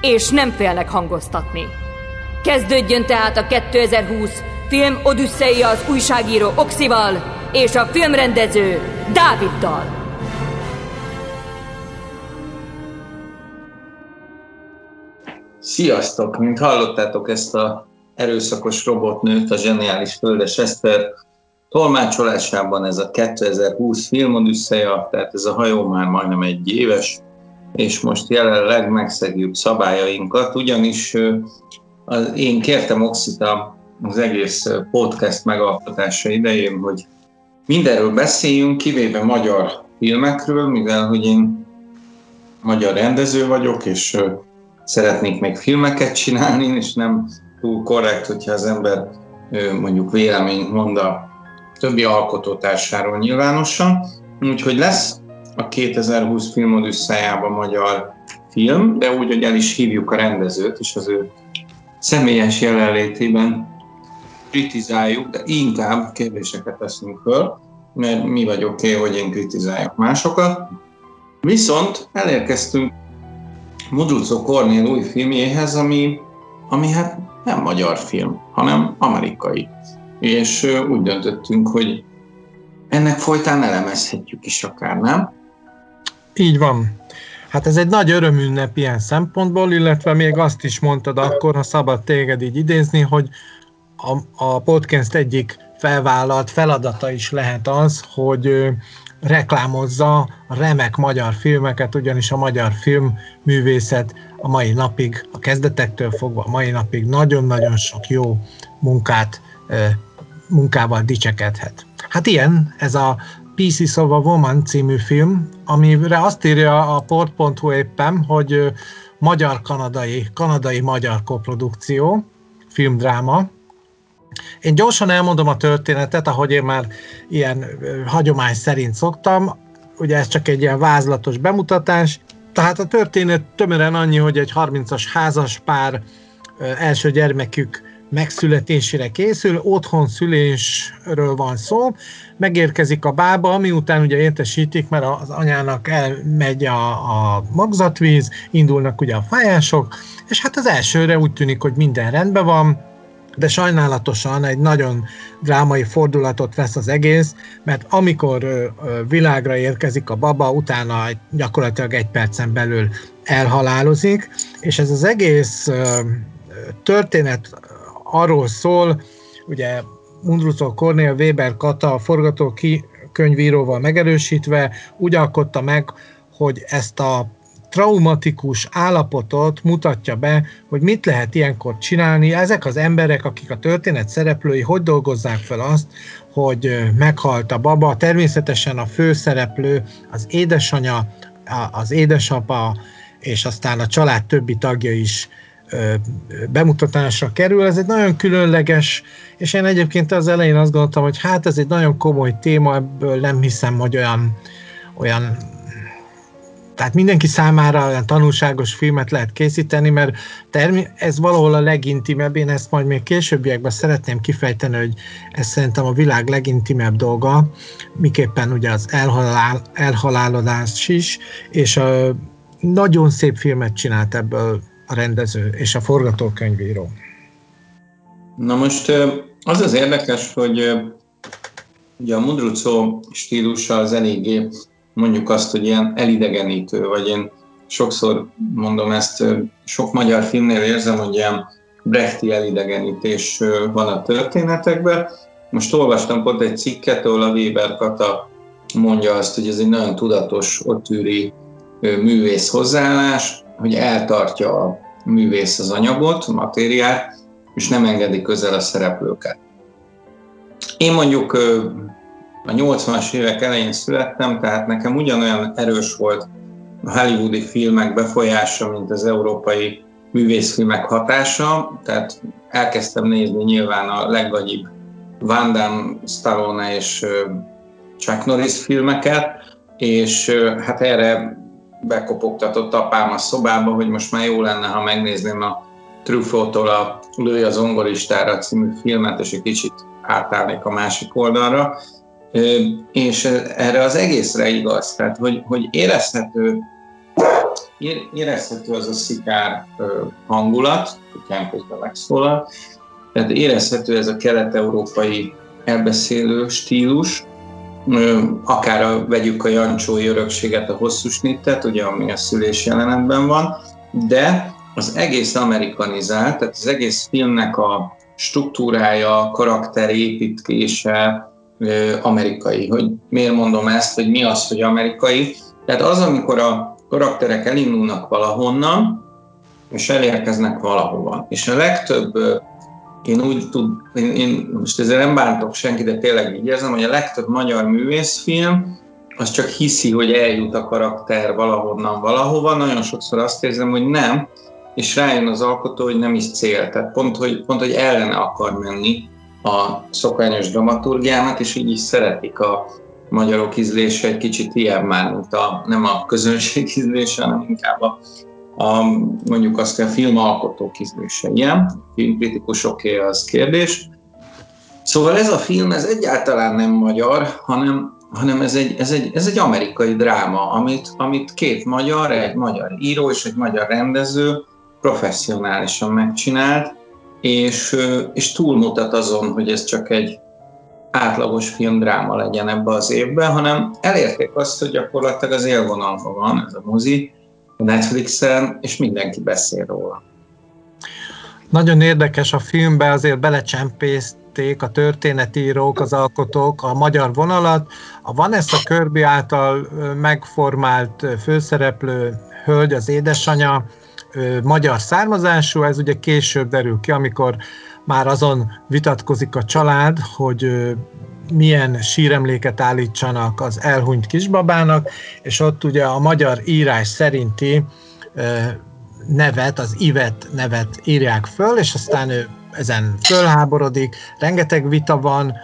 és nem félnek hangoztatni. Kezdődjön tehát a 2020 film Odüsszeia az újságíró Oxival és a filmrendező Dáviddal. Sziasztok! Mint hallottátok ezt a erőszakos robotnőt, a zseniális Földes Eszter tolmácsolásában ez a 2020 film Odüsszeia, tehát ez a hajó már majdnem egy éves, és most jelenleg megszegjük szabályainkat, ugyanis én kértem Oxita az egész podcast megalkotása idején, hogy mindenről beszéljünk, kivéve magyar filmekről, mivel hogy én magyar rendező vagyok, és szeretnék még filmeket csinálni, és nem túl korrekt, hogyha az ember mondjuk véleményt mond a többi alkotótársáról nyilvánosan. Úgyhogy lesz a 2020 filmodüsszájában magyar film, de úgy, hogy el is hívjuk a rendezőt, és az ő személyes jelenlétében kritizáljuk, de inkább kérdéseket teszünk föl, mert mi vagy oké, okay, hogy én kritizáljak másokat. Viszont elérkeztünk Mudrucó Kornél új filmjéhez, ami, ami hát nem magyar film, hanem amerikai. És úgy döntöttünk, hogy ennek folytán elemezhetjük is akár, nem? Így van. Hát ez egy nagy örömünnep ilyen szempontból, illetve még azt is mondtad akkor, ha szabad téged így idézni, hogy a, a podcast egyik felvállalt feladata is lehet az, hogy reklámozza remek magyar filmeket, ugyanis a magyar filmművészet a mai napig, a kezdetektől fogva a mai napig nagyon-nagyon sok jó munkát, munkával dicsekedhet. Hát ilyen, ez a Pieces of a Woman című film, amire azt írja a port.hu éppen, hogy magyar-kanadai, kanadai-magyar koprodukció, filmdráma, én gyorsan elmondom a történetet, ahogy én már ilyen hagyomány szerint szoktam. Ugye ez csak egy ilyen vázlatos bemutatás. Tehát a történet tömören annyi, hogy egy 30-as házas pár első gyermekük megszületésére készül, otthon szülésről van szó, megérkezik a bába, miután ugye értesítik, mert az anyának elmegy a, a magzatvíz, indulnak ugye a fájások, és hát az elsőre úgy tűnik, hogy minden rendben van, de sajnálatosan egy nagyon drámai fordulatot vesz az egész, mert amikor világra érkezik a baba, utána gyakorlatilag egy percen belül elhalálozik, és ez az egész történet arról szól, ugye Mundrucó Cornél Weber Kata, a forgató könyvíróval megerősítve úgy alkotta meg, hogy ezt a traumatikus állapotot mutatja be, hogy mit lehet ilyenkor csinálni. Ezek az emberek, akik a történet szereplői, hogy dolgozzák fel azt, hogy meghalt a baba. Természetesen a főszereplő, az édesanya, az édesapa, és aztán a család többi tagja is bemutatásra kerül. Ez egy nagyon különleges, és én egyébként az elején azt gondoltam, hogy hát ez egy nagyon komoly téma, ebből nem hiszem, hogy olyan, olyan tehát mindenki számára olyan tanulságos filmet lehet készíteni, mert termi- ez valahol a legintimebb, én ezt majd még későbbiekben szeretném kifejteni, hogy ez szerintem a világ legintimebb dolga, miképpen ugye az elhalál, elhalálodás is, és a nagyon szép filmet csinált ebből a rendező és a forgatókönyvíró. Na most az az érdekes, hogy ugye a Mudrucó stílusa az eléggé mondjuk azt, hogy ilyen elidegenítő, vagy én sokszor mondom ezt, sok magyar filmnél érzem, hogy ilyen brechti elidegenítés van a történetekben. Most olvastam pont egy cikket, ahol a Weber Kata mondja azt, hogy ez egy nagyon tudatos, ott űri művész hozzáállás, hogy eltartja a művész az anyagot, a matériát, és nem engedi közel a szereplőket. Én mondjuk a 80-as évek elején születtem, tehát nekem ugyanolyan erős volt hollywoodi filmek befolyása, mint az európai művészfilmek hatása, tehát elkezdtem nézni nyilván a leggagyibb Van Damme, Stallone és Chuck Norris filmeket, és hát erre bekopogtatott apám a szobába, hogy most már jó lenne, ha megnézném a Truffaut-tól a Lőj az ongoristára című filmet, és egy kicsit átállnék a másik oldalra. És erre az egészre igaz, tehát hogy, hogy érezhető, érezhető az a szikár hangulat, kutyán közben megszólal, tehát érezhető ez a kelet-európai elbeszélő stílus, akár a, vegyük a Jancsói örökséget, a hosszú snittet, ugye, ami a szülés jelenetben van, de az egész amerikanizált, tehát az egész filmnek a struktúrája, karakterépítése amerikai. Hogy miért mondom ezt, hogy mi az, hogy amerikai? Tehát az, amikor a karakterek elindulnak valahonnan, és elérkeznek valahova. És a legtöbb én úgy tud, én, én most ezzel nem bántok senki, de tényleg így érzem, hogy a legtöbb magyar művészfilm az csak hiszi, hogy eljut a karakter valahonnan valahova. Nagyon sokszor azt érzem, hogy nem, és rájön az alkotó, hogy nem is cél. Tehát pont, hogy, pont, hogy ellene akar menni a szokványos dramaturgiának, és így is szeretik a magyarok ízlése egy kicsit ilyen már, mint a, nem a közönség ízlése, hanem inkább a a, mondjuk azt a filmalkotók ízlése ilyen, filmkritikusoké az kérdés. Szóval ez a film, ez egyáltalán nem magyar, hanem, hanem ez, egy, ez, egy, ez egy amerikai dráma, amit, amit két magyar, egy magyar író és egy magyar rendező professzionálisan megcsinált, és, és túlmutat azon, hogy ez csak egy átlagos filmdráma legyen ebbe az évben, hanem elérték azt, hogy gyakorlatilag az élvonalban van ez a mozi, a Netflixen, és mindenki beszél róla. Nagyon érdekes a filmbe, azért belecsempészték a történetírók, az alkotók a magyar vonalat. A Vanessa Kirby által megformált főszereplő hölgy, az édesanyja, magyar származású, ez ugye később derül ki, amikor már azon vitatkozik a család, hogy milyen síremléket állítsanak az elhunyt kisbabának, és ott ugye a magyar írás szerinti nevet, az Ivet nevet írják föl, és aztán ő ezen fölháborodik, rengeteg vita van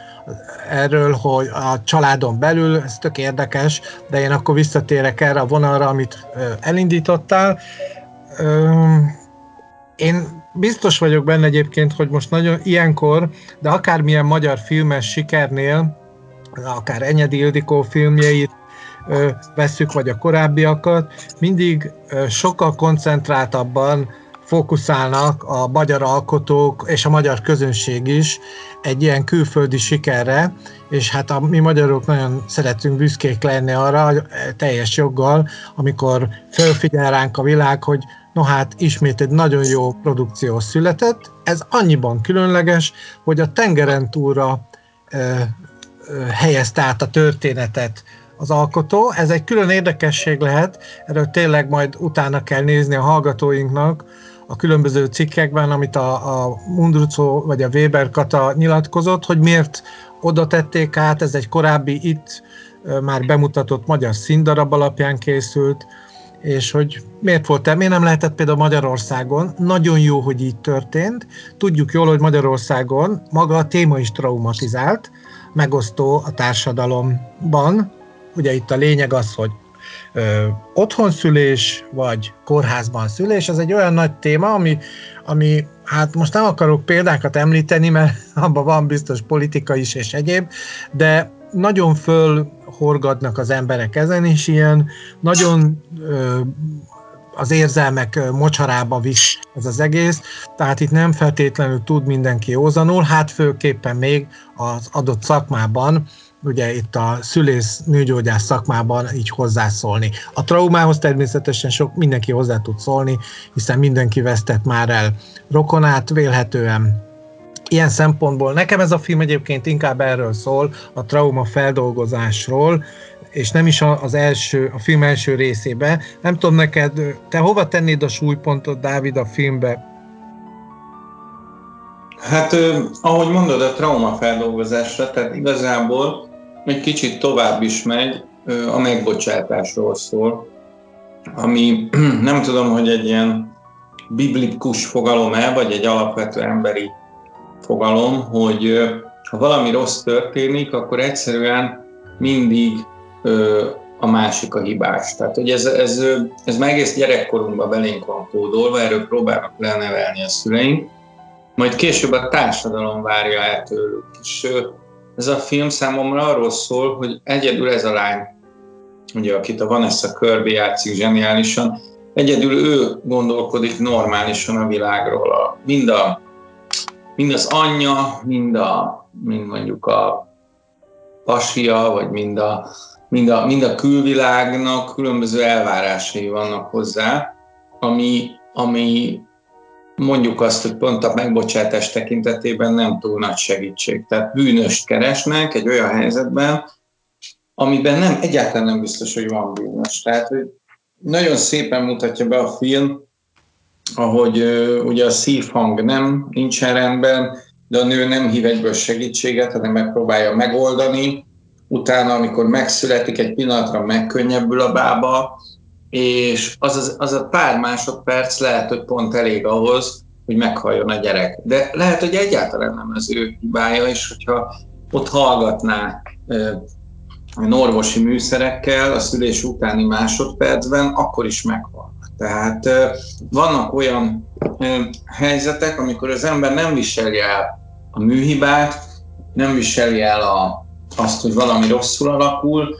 erről, hogy a családon belül, ez tök érdekes, de én akkor visszatérek erre a vonalra, amit elindítottál. Én biztos vagyok benne egyébként, hogy most nagyon ilyenkor, de akármilyen magyar filmes sikernél, akár Enyedi Ildikó filmjeit ö, vesszük, vagy a korábbiakat, mindig ö, sokkal koncentráltabban fókuszálnak a magyar alkotók és a magyar közönség is egy ilyen külföldi sikerre, és hát a, mi magyarok nagyon szeretünk büszkék lenni arra, teljes joggal, amikor felfigyel ránk a világ, hogy No hát ismét egy nagyon jó produkció született. Ez annyiban különleges, hogy a tengeren túlra e, e, helyezte át a történetet az alkotó. Ez egy külön érdekesség lehet, erről tényleg majd utána kell nézni a hallgatóinknak a különböző cikkekben, amit a, a Mundrucó vagy a Weber Kata nyilatkozott, hogy miért oda tették át, ez egy korábbi itt már bemutatott magyar színdarab alapján készült, és hogy miért volt miért nem lehetett például Magyarországon. Nagyon jó, hogy így történt. Tudjuk jól, hogy Magyarországon maga a téma is traumatizált, megosztó a társadalomban. Ugye itt a lényeg az, hogy ö, otthonszülés, vagy kórházban szülés, ez egy olyan nagy téma, ami, ami hát most nem akarok példákat említeni, mert abban van biztos politika is és egyéb, de nagyon fölhorgadnak az emberek ezen is, ilyen nagyon ö, az érzelmek mocsarába visz ez az egész, tehát itt nem feltétlenül tud mindenki józanul, hát főképpen még az adott szakmában, ugye itt a szülész nőgyógyász szakmában így hozzászólni. A traumához természetesen sok mindenki hozzá tud szólni, hiszen mindenki vesztett már el rokonát, vélhetően ilyen szempontból nekem ez a film egyébként inkább erről szól, a trauma feldolgozásról, és nem is az első, a film első részébe. Nem tudom neked, te hova tennéd a súlypontot, Dávid, a filmbe? Hát, ahogy mondod, a trauma feldolgozásra, tehát igazából egy kicsit tovább is megy, a megbocsátásról szól. ami nem tudom, hogy egy ilyen biblikus fogalom-e, vagy egy alapvető emberi fogalom, hogy ha valami rossz történik, akkor egyszerűen mindig a másik a hibás. Tehát, hogy ez, ez, ez már egész gyerekkorunkban belénk van kódolva, erről próbálnak lenevelni a szüleink, majd később a társadalom várja el tőlük. És ez a film számomra arról szól, hogy egyedül ez a lány, ugye, akit a Vanessa Kirby játszik zseniálisan, egyedül ő gondolkodik normálisan a világról. A, mind, a, mind az anyja, mind, a, mind mondjuk a pasia, vagy mind a, mind a, mind a külvilágnak különböző elvárásai vannak hozzá, ami, ami mondjuk azt, hogy pont a megbocsátás tekintetében nem túl nagy segítség. Tehát bűnöst keresnek egy olyan helyzetben, amiben nem, egyáltalán nem biztos, hogy van bűnös. Tehát, hogy nagyon szépen mutatja be a film, ahogy ugye a szívhang nem nincsen rendben, de a nő nem hív egyből segítséget, hanem megpróbálja megoldani. Utána, amikor megszületik, egy pillanatra megkönnyebbül a bába, és az, az, az a pár másodperc lehet, hogy pont elég ahhoz, hogy meghalljon a gyerek. De lehet, hogy egyáltalán nem az ő hibája, és hogyha ott hallgatná orvosi műszerekkel a szülés utáni másodpercben, akkor is meghal. Tehát vannak olyan helyzetek, amikor az ember nem viseli el a műhibát, nem viseli el a, azt, hogy valami rosszul alakul,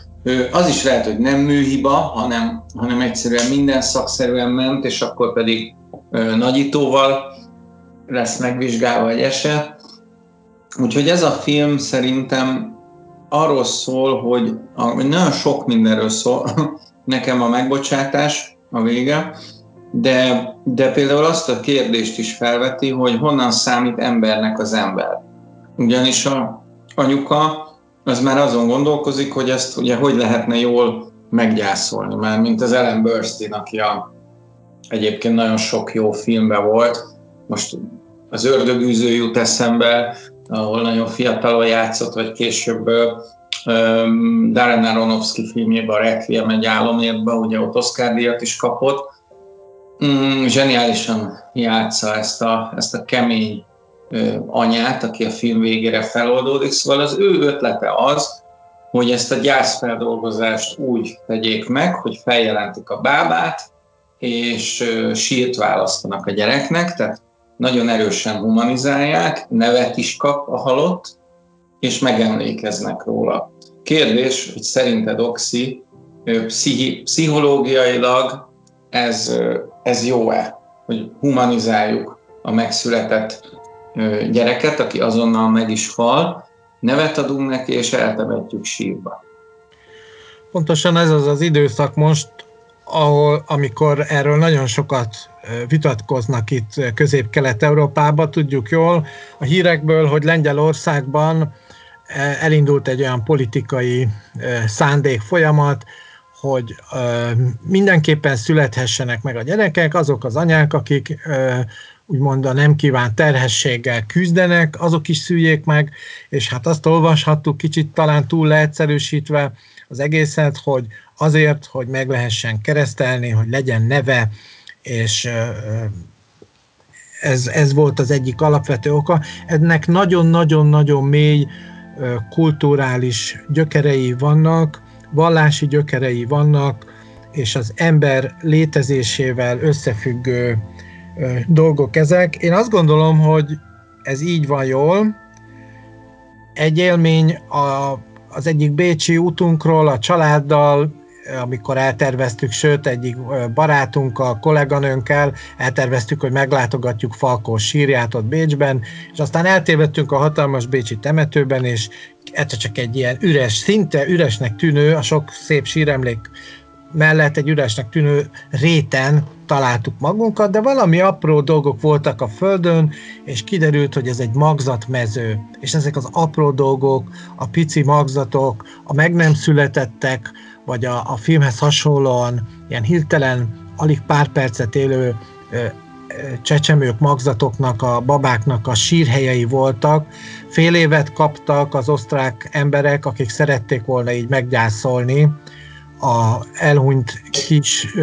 az is lehet, hogy nem műhiba, hanem, hanem egyszerűen minden szakszerűen ment, és akkor pedig nagyítóval lesz megvizsgálva egy eset. Úgyhogy ez a film szerintem arról szól, hogy, hogy nagyon sok mindenről szól, nekem a megbocsátás a vége, de, de például azt a kérdést is felveti, hogy honnan számít embernek az ember. Ugyanis a anyuka az már azon gondolkozik, hogy ezt ugye hogy lehetne jól meggyászolni, már mint az Ellen Burstyn, aki a, egyébként nagyon sok jó filmben volt, most az ördögűző jut eszembe, ahol nagyon fiatalon játszott, vagy később Darren Aronofsky filmjében, a Requiem egy álomértben, ugye ott Oscar díjat is kapott. Mm, zseniálisan játsza ezt a, ezt a kemény anyát, aki a film végére feloldódik. Szóval az ő ötlete az, hogy ezt a gyászfeldolgozást úgy tegyék meg, hogy feljelentik a bábát, és sírt választanak a gyereknek, tehát nagyon erősen humanizálják, nevet is kap a halott, és megemlékeznek róla. Kérdés, hogy szerinted Oxi pszichi, pszichológiailag ez, ez jó-e, hogy humanizáljuk a megszületett gyereket, aki azonnal meg is hal, nevet adunk neki, és eltemetjük sírba. Pontosan ez az az időszak most, ahol, amikor erről nagyon sokat vitatkoznak itt Közép-Kelet-Európában, tudjuk jól a hírekből, hogy Lengyelországban elindult egy olyan politikai szándék folyamat, hogy mindenképpen születhessenek meg a gyerekek, azok az anyák, akik úgymond a nem kívánt terhességgel küzdenek, azok is szüljék meg, és hát azt olvashattuk kicsit talán túl leegyszerűsítve az egészet, hogy azért, hogy meg lehessen keresztelni, hogy legyen neve, és ez, ez volt az egyik alapvető oka. Ennek nagyon-nagyon-nagyon mély kulturális gyökerei vannak, vallási gyökerei vannak, és az ember létezésével összefüggő dolgok ezek. Én azt gondolom, hogy ez így van jól. Egy élmény a, az egyik bécsi útunkról a családdal, amikor elterveztük, sőt egyik barátunkkal, kolléganőnkkel elterveztük, hogy meglátogatjuk Falkó sírját ott Bécsben, és aztán eltévedtünk a hatalmas bécsi temetőben, és egyszer csak egy ilyen üres, szinte üresnek tűnő, a sok szép síremlék mellett egy üresnek tűnő réten találtuk magunkat, de valami apró dolgok voltak a földön, és kiderült, hogy ez egy magzatmező, és ezek az apró dolgok, a pici magzatok, a meg nem születettek, vagy a, a filmhez hasonlóan ilyen hirtelen, alig pár percet élő csecsemők, magzatoknak, a babáknak a sírhelyei voltak. Fél évet kaptak az osztrák emberek, akik szerették volna így meggyászolni a elhunyt kis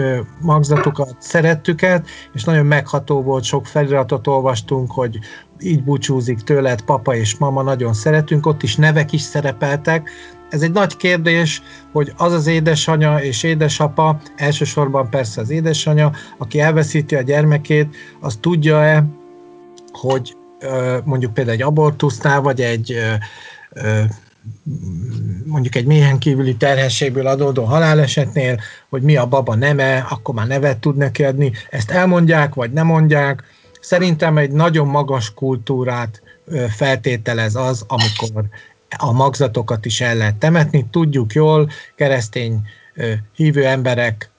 magzatokat, szerettüket, és nagyon megható volt, sok feliratot olvastunk, hogy így búcsúzik tőled papa és mama, nagyon szeretünk, ott is nevek is szerepeltek. Ez egy nagy kérdés, hogy az az édesanya és édesapa, elsősorban persze az édesanya, aki elveszíti a gyermekét, az tudja-e, hogy mondjuk például egy abortusznál, vagy egy mondjuk egy méhen kívüli terhességből adódó halálesetnél, hogy mi a baba neme, akkor már nevet tud neki adni. Ezt elmondják, vagy nem mondják. Szerintem egy nagyon magas kultúrát feltételez az, amikor a magzatokat is el lehet temetni. Tudjuk jól, keresztény hívő emberek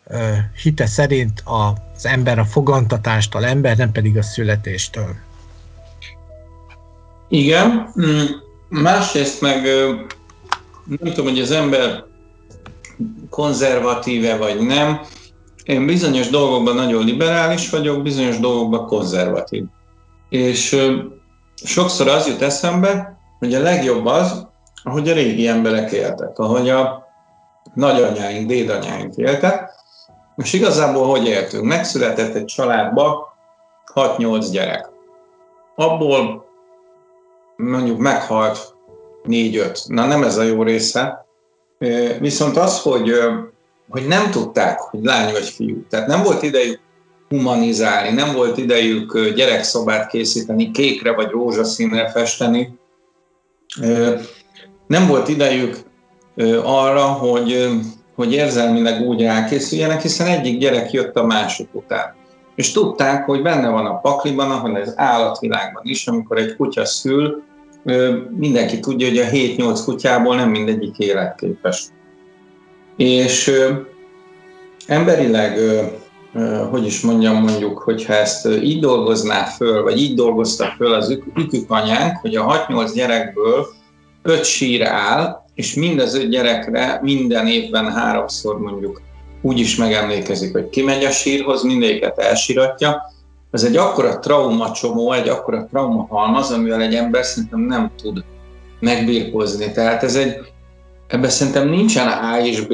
hite szerint az ember a fogantatástól ember, nem pedig a születéstől. Igen, mm, Másrészt meg nem tudom, hogy az ember konzervatíve vagy nem. Én bizonyos dolgokban nagyon liberális vagyok, bizonyos dolgokban konzervatív. És sokszor az jut eszembe, hogy a legjobb az, ahogy a régi emberek éltek, ahogy a nagyanyáink, dédanyáink éltek, és igazából hogy éltünk? Megszületett egy családba 6-8 gyerek. Abból mondjuk meghalt négy-öt. Na nem ez a jó része. Viszont az, hogy, hogy nem tudták, hogy lány vagy fiú. Tehát nem volt idejük humanizálni, nem volt idejük gyerekszobát készíteni, kékre vagy rózsaszínre festeni. Nem volt idejük arra, hogy, hogy érzelmileg úgy rákészüljenek, hiszen egyik gyerek jött a másik után. És tudták, hogy benne van a pakliban, ahol az állatvilágban is, amikor egy kutya szül, mindenki tudja, hogy a 7-8 kutyából nem mindegyik életképes. És emberileg, hogy is mondjam, mondjuk, hogyha ezt így dolgozná föl, vagy így dolgozta föl az ükük anyánk, hogy a 6-8 gyerekből 5 sír áll, és mind az öt gyerekre minden évben háromszor mondjuk úgy is megemlékezik, hogy kimegy a sírhoz, mindegyiket elsiratja, ez egy akkora traumacsomó, egy akkora traumahalmaz, amivel egy ember szerintem nem tud megbírkozni. Tehát ez egy, ebben szerintem nincsen A és B.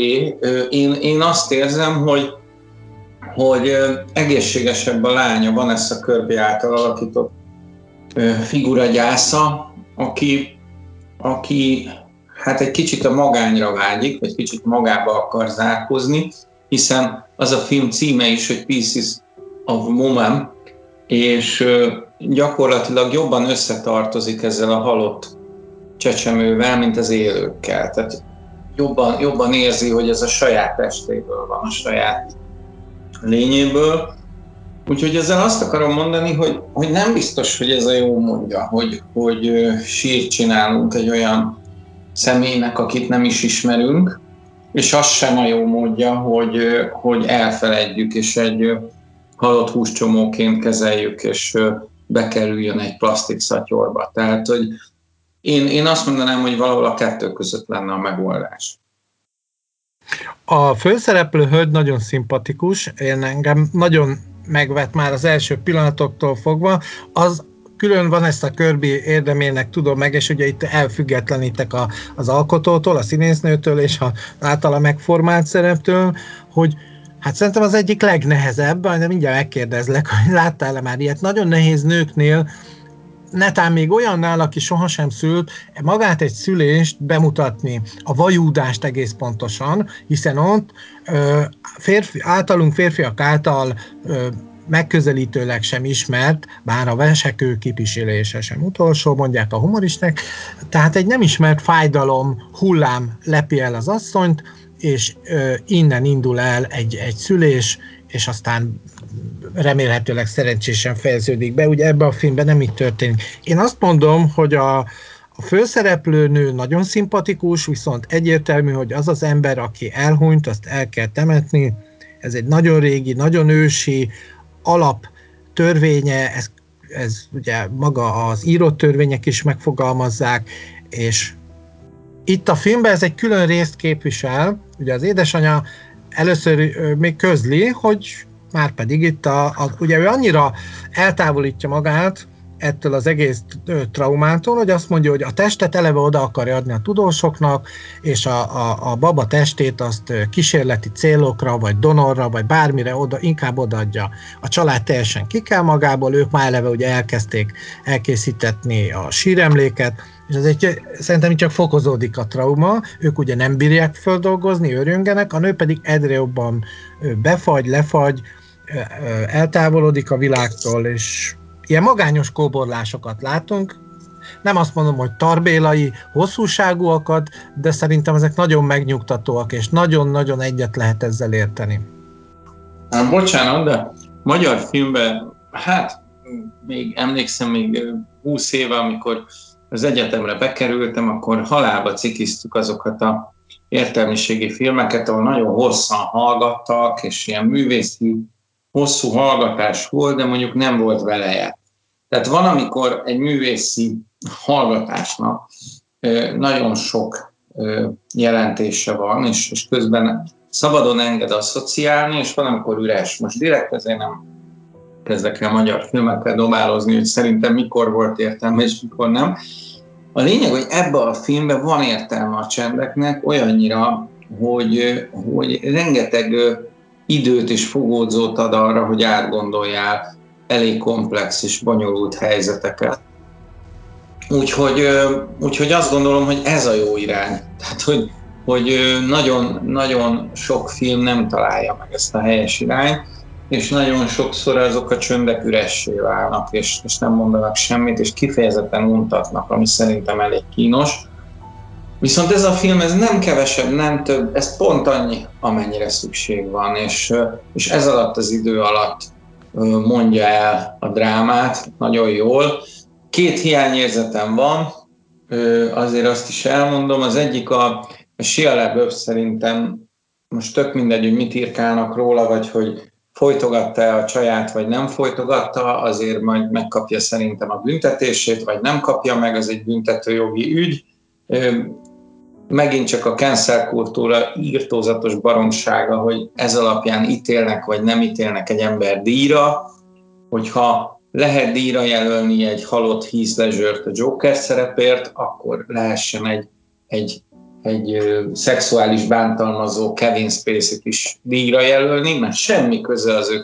Én, én azt érzem, hogy, hogy egészségesebb a lánya, van ezt a Körbi által alakított figura gyásza, aki, aki hát egy kicsit a magányra vágyik, vagy kicsit magába akar zárkozni, hiszen az a film címe is, hogy Pieces of Moment, és gyakorlatilag jobban összetartozik ezzel a halott csecsemővel, mint az élőkkel. Tehát jobban, jobban érzi, hogy ez a saját testéből van, a saját lényéből. Úgyhogy ezzel azt akarom mondani, hogy, hogy nem biztos, hogy ez a jó mondja, hogy, hogy sírt csinálunk egy olyan személynek, akit nem is ismerünk, és az sem a jó módja, hogy, hogy elfeledjük, és egy halott húscsomóként kezeljük, és bekerüljön egy plastik szatyorba. Tehát, hogy én, én azt mondanám, hogy valahol a kettő között lenne a megoldás. A főszereplő hölgy nagyon szimpatikus, én engem nagyon megvet már az első pillanatoktól fogva, az külön van ezt a körbi érdemének tudom meg, és ugye itt elfüggetlenítek a, az alkotótól, a színésznőtől és a általa megformált szereptől, hogy Hát szerintem az egyik legnehezebb, de mindjárt megkérdezlek, hogy láttál-e már ilyet. Nagyon nehéz nőknél, netán még olyannál, aki sohasem szült, magát egy szülést bemutatni, a vajúdást egész pontosan, hiszen ott ö, férfi, általunk férfiak által ö, megközelítőleg sem ismert, bár a vesekő kipisilése sem utolsó, mondják a humoristák, tehát egy nem ismert fájdalom hullám lepi el az asszonyt, és ö, innen indul el egy, egy szülés, és aztán remélhetőleg szerencsésen fejeződik be. Ugye ebben a filmben nem így történik. Én azt mondom, hogy a, a főszereplőnő nagyon szimpatikus, viszont egyértelmű, hogy az az ember, aki elhunyt, azt el kell temetni. Ez egy nagyon régi, nagyon ősi alap törvénye, ez, ez ugye maga az írott törvények is megfogalmazzák, és itt a filmben ez egy külön részt képvisel, ugye az édesanyja először még közli, hogy már pedig itt a, a ugye ő annyira eltávolítja magát ettől az egész traumától, hogy azt mondja, hogy a testet eleve oda akarja adni a tudósoknak, és a, a, a baba testét azt kísérleti célokra, vagy donorra, vagy bármire oda, inkább odaadja. A család teljesen ki kell magából, ők már eleve ugye elkezdték elkészítetni a síremléket, és ez egy, szerintem csak fokozódik a trauma, ők ugye nem bírják földolgozni, örjöngenek, a nő pedig egyre jobban befagy, lefagy, eltávolodik a világtól, és ilyen magányos kóborlásokat látunk, nem azt mondom, hogy tarbélai, hosszúságúakat, de szerintem ezek nagyon megnyugtatóak, és nagyon-nagyon egyet lehet ezzel érteni. Hát, bocsánat, de magyar filmben, hát még emlékszem, még 20 éve, amikor az egyetemre bekerültem, akkor halálba cikiztük azokat a értelmiségi filmeket, ahol nagyon hosszan hallgattak, és ilyen művészi hosszú hallgatás volt, de mondjuk nem volt veleje. Tehát van, amikor egy művészi hallgatásnak nagyon sok jelentése van, és, és közben szabadon enged asszociálni, és van, amikor üres. Most direkt ezért nem kezdek el magyar filmekkel dobálozni, hogy szerintem mikor volt értelme, és mikor nem. A lényeg, hogy ebbe a filmben van értelme a csendeknek olyannyira, hogy, hogy rengeteg időt és fogódzót ad arra, hogy átgondoljál elég komplex és bonyolult helyzeteket. Úgyhogy, úgyhogy azt gondolom, hogy ez a jó irány. Tehát, hogy, hogy nagyon, nagyon sok film nem találja meg ezt a helyes irányt, és nagyon sokszor azok a csöndek üressé válnak, és, és nem mondanak semmit, és kifejezetten untatnak, ami szerintem elég kínos. Viszont ez a film, ez nem kevesebb, nem több, ez pont annyi, amennyire szükség van, és, és ez alatt az idő alatt mondja el a drámát nagyon jól. Két hiányérzetem van, azért azt is elmondom. Az egyik a, a Shia szerintem most tök mindegy, hogy mit írkálnak róla, vagy hogy folytogatta a csaját, vagy nem folytogatta, azért majd megkapja szerintem a büntetését, vagy nem kapja meg, az egy büntetőjogi ügy. Megint csak a cancel kultúra írtózatos baromsága, hogy ez alapján ítélnek, vagy nem ítélnek egy ember díjra, hogyha lehet díjra jelölni egy halott ledger a Joker szerepért, akkor lehessen egy, egy egy ö, szexuális bántalmazó Kevin Spacey-t is díjra jelölni, mert semmi köze az ő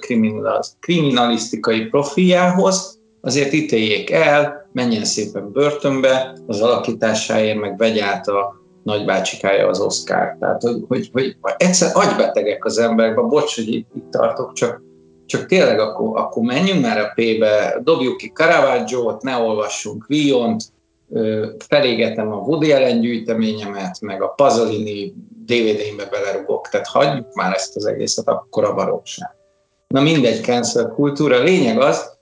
kriminalisztikai profiljához, azért ítéljék el, menjen szépen börtönbe, az alakításáért meg vegy át a nagybácsikája az Oscar. Tehát, hogy, hogy, hogy egyszer agybetegek az emberek, bocs, hogy itt, itt tartok, csak, csak tényleg akkor, akkor menjünk már a P-be, dobjuk ki Caravaggio-t, ne olvassunk Viont, felégetem a Woody Allen gyűjteményemet, meg a Pasolini DVD-mbe belerugok, tehát hagyjuk már ezt az egészet, akkor a barokság. Na mindegy, cancel kultúra. Lényeg az,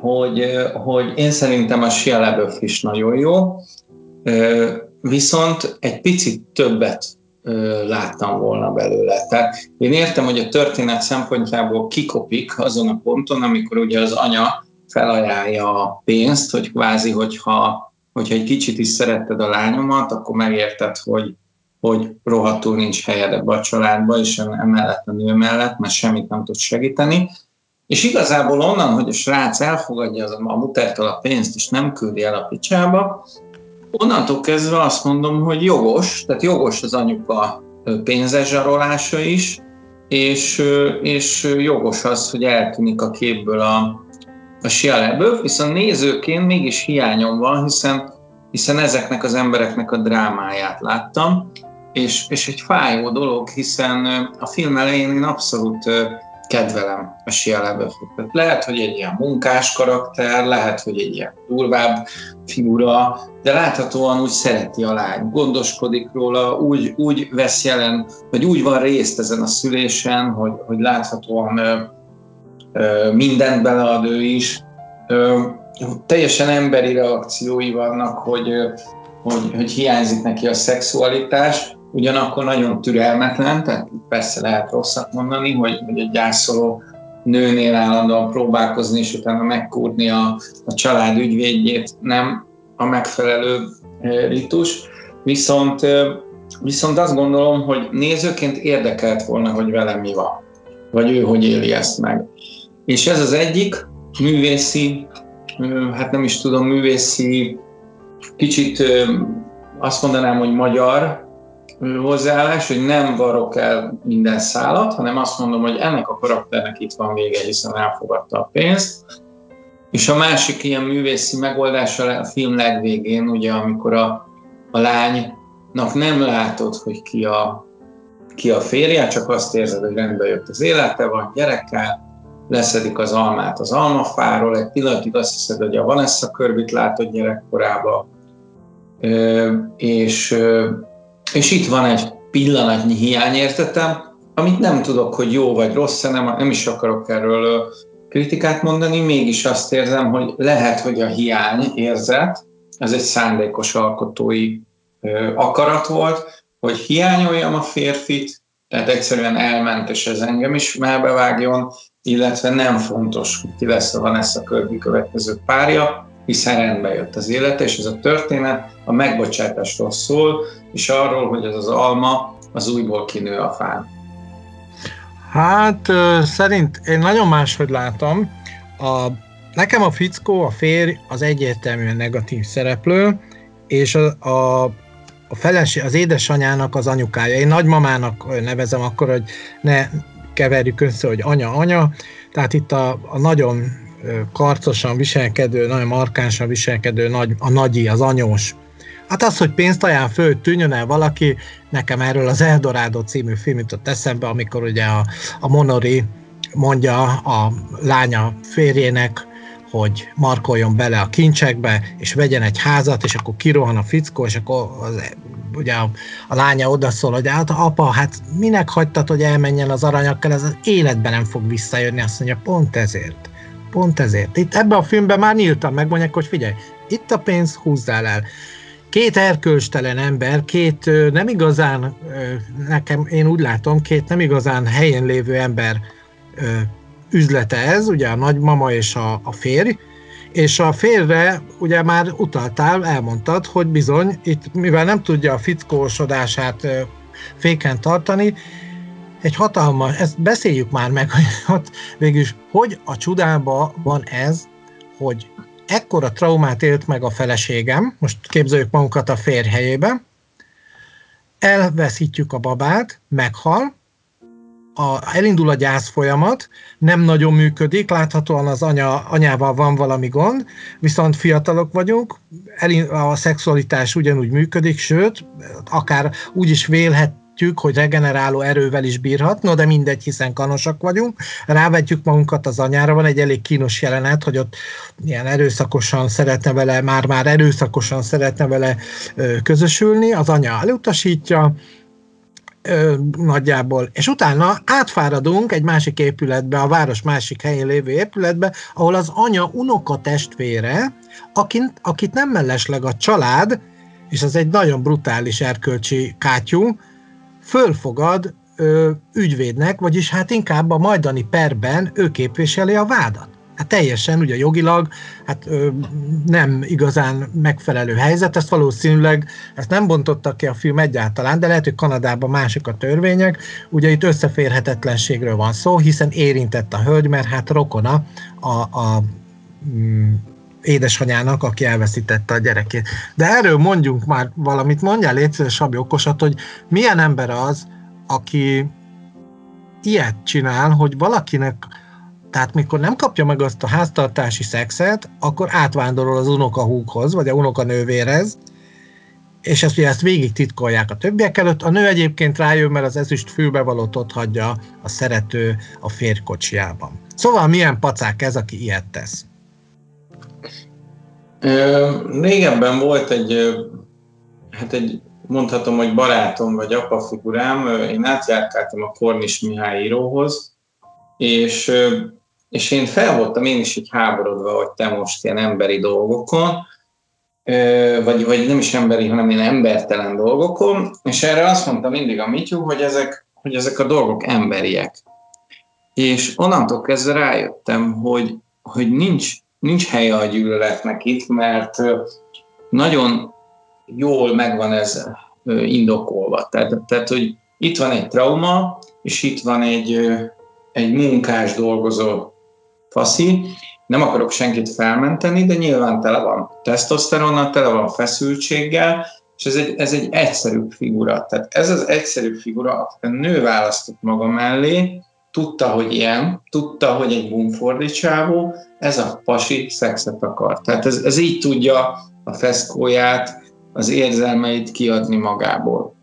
hogy, hogy én szerintem a Shia LaBeouf is nagyon jó, viszont egy picit többet láttam volna belőle. Tehát én értem, hogy a történet szempontjából kikopik azon a ponton, amikor ugye az anya felajánlja a pénzt, hogy kvázi, hogyha hogyha egy kicsit is szeretted a lányomat, akkor megérted, hogy, hogy rohadtul nincs helyed ebbe a családba, és emellett a nő mellett, mert semmit nem tud segíteni. És igazából onnan, hogy a srác elfogadja az a mutertől a pénzt, és nem küldi el a picsába, onnantól kezdve azt mondom, hogy jogos, tehát jogos az anyuka pénzes zsarolása is, és, és jogos az, hogy eltűnik a képből a, a Shia viszont nézőként mégis hiányom van, hiszen, hiszen ezeknek az embereknek a drámáját láttam, és, és egy fájó dolog, hiszen a film elején én abszolút kedvelem a LaBeouf-ot. Lehet, hogy egy ilyen munkás karakter, lehet, hogy egy ilyen durvább figura, de láthatóan úgy szereti a lány, gondoskodik róla, úgy, úgy vesz jelen, vagy úgy van részt ezen a szülésen, hogy, hogy láthatóan mindent belead ő is. Teljesen emberi reakciói vannak, hogy, hogy, hogy hiányzik neki a szexualitás, ugyanakkor nagyon türelmetlen, tehát persze lehet rosszat mondani, hogy, hogy egy gyászoló nőnél állandóan próbálkozni, és utána megkúrni a, a család ügyvédjét nem a megfelelő ritus. Viszont, viszont azt gondolom, hogy nézőként érdekelt volna, hogy velem mi van, vagy ő hogy éli ezt meg. És ez az egyik művészi hát nem is tudom, művészi, kicsit azt mondanám, hogy magyar hozzáállás, hogy nem varok el minden szálat, hanem azt mondom, hogy ennek a karakternek itt van vége, hiszen elfogadta a pénzt. És a másik ilyen művészi megoldás a film legvégén, ugye amikor a, a lánynak nem látod, hogy ki a, ki a férje, csak azt érzed, hogy rendbe jött az élete, van gyerekkel, leszedik az almát az almafáról, egy pillanatig azt hiszed, hogy a Vanessa Körbit látod gyerekkorába, és, és itt van egy pillanatnyi hiányértetem, amit nem tudok, hogy jó vagy rossz, nem, nem is akarok erről kritikát mondani, mégis azt érzem, hogy lehet, hogy a hiány érzet, ez egy szándékos alkotói akarat volt, hogy hiányoljam a férfit, tehát egyszerűen elment, és ez engem is melbevágjon, illetve nem fontos, hogy ki lesz a Vanessa Kirby következő párja, hiszen rendbe jött az élete, és ez a történet a megbocsátásról szól, és arról, hogy ez az alma az újból kinő a fán. Hát szerint én nagyon máshogy látom. A, nekem a fickó, a férj az egyértelműen negatív szereplő, és a, a, a feleség, az édesanyának az anyukája. Én nagymamának nevezem akkor, hogy ne keverjük össze, hogy anya-anya. Tehát itt a, a nagyon karcosan viselkedő, nagyon markánsan viselkedő nagy, a nagyi, az anyós. Hát az, hogy pénzt ajánl föl, tűnjön el valaki, nekem erről az Eldorado című film jutott eszembe, amikor ugye a, a Monori mondja a lánya férjének, hogy markoljon bele a kincsekbe, és vegyen egy házat, és akkor kirohan a fickó, és akkor az, ugye a, a lánya odaszól, hogy hát apa, hát minek hagytad, hogy elmenjen az aranyakkal, ez az életben nem fog visszajönni, azt mondja, pont ezért. Pont ezért. Itt ebben a filmben már nyíltan megmondják, hogy figyelj, itt a pénz, húzzál el. Két erkölcstelen ember, két nem igazán, nekem én úgy látom, két nem igazán helyen lévő ember üzlete ez, ugye a nagymama és a, a férj, és a férre ugye már utaltál, elmondtad, hogy bizony, itt mivel nem tudja a fickósodását féken tartani, egy hatalmas, ezt beszéljük már meg, hogy ott végülis, hogy a csodába van ez, hogy ekkora traumát élt meg a feleségem, most képzeljük magunkat a férj helyébe, elveszítjük a babát, meghal, a, elindul a gyász folyamat, nem nagyon működik, láthatóan az anya, anyával van valami gond, viszont fiatalok vagyunk, a szexualitás ugyanúgy működik, sőt, akár úgy is vélhet, hogy regeneráló erővel is bírhat, no de mindegy, hiszen kanosak vagyunk, rávetjük magunkat az anyára, van egy elég kínos jelenet, hogy ott ilyen erőszakosan szeretne vele, már-már erőszakosan szeretne vele ö, közösülni, az anya elutasítja, ö, nagyjából, és utána átfáradunk egy másik épületbe, a város másik helyén lévő épületbe, ahol az anya unoka testvére, akit, akit nem mellesleg a család, és ez egy nagyon brutális erkölcsi kátyú, fölfogad ö, ügyvédnek, vagyis hát inkább a majdani perben ő képviseli a vádat. Hát teljesen, ugye jogilag, hát ö, nem igazán megfelelő helyzet, ezt valószínűleg, ezt nem bontottak ki a film egyáltalán, de lehet, hogy Kanadában mások a törvények, ugye itt összeférhetetlenségről van szó, hiszen érintett a hölgy, mert hát rokona a, a mm, édesanyának, aki elveszítette a gyerekét. De erről mondjunk már valamit, mondjál légy Sabi okosat, hogy milyen ember az, aki ilyet csinál, hogy valakinek, tehát mikor nem kapja meg azt a háztartási szexet, akkor átvándorol az unokahúghoz, vagy a unokanővérhez, és ezt, ugye ezt végig titkolják a többiek előtt. A nő egyébként rájön, mert az ezüst fülbevalót ott hagyja a szerető a férkocsiában. Szóval milyen pacák ez, aki ilyet tesz? Régebben volt egy, hát egy, mondhatom, hogy barátom vagy apa figurám, én átjárkáltam a Kornis Mihály íróhoz, és, és én fel voltam én is így háborodva, hogy te most ilyen emberi dolgokon, vagy, vagy nem is emberi, hanem ilyen embertelen dolgokon, és erre azt mondta mindig a Mityu, hogy ezek, hogy ezek a dolgok emberiek. És onnantól kezdve rájöttem, hogy, hogy nincs nincs helye a gyűlöletnek itt, mert nagyon jól megvan ez indokolva. Tehát, tehát hogy itt van egy trauma, és itt van egy, egy munkás dolgozó faszi, nem akarok senkit felmenteni, de nyilván tele van tesztoszteronnal, tele van feszültséggel, és ez egy, ez egy egyszerű figura. Tehát ez az egyszerű figura, akit a nő választott maga mellé, tudta, hogy ilyen, tudta, hogy egy bumfordi ez a pasi szexet akar. Tehát ez, ez így tudja a feszkóját, az érzelmeit kiadni magából.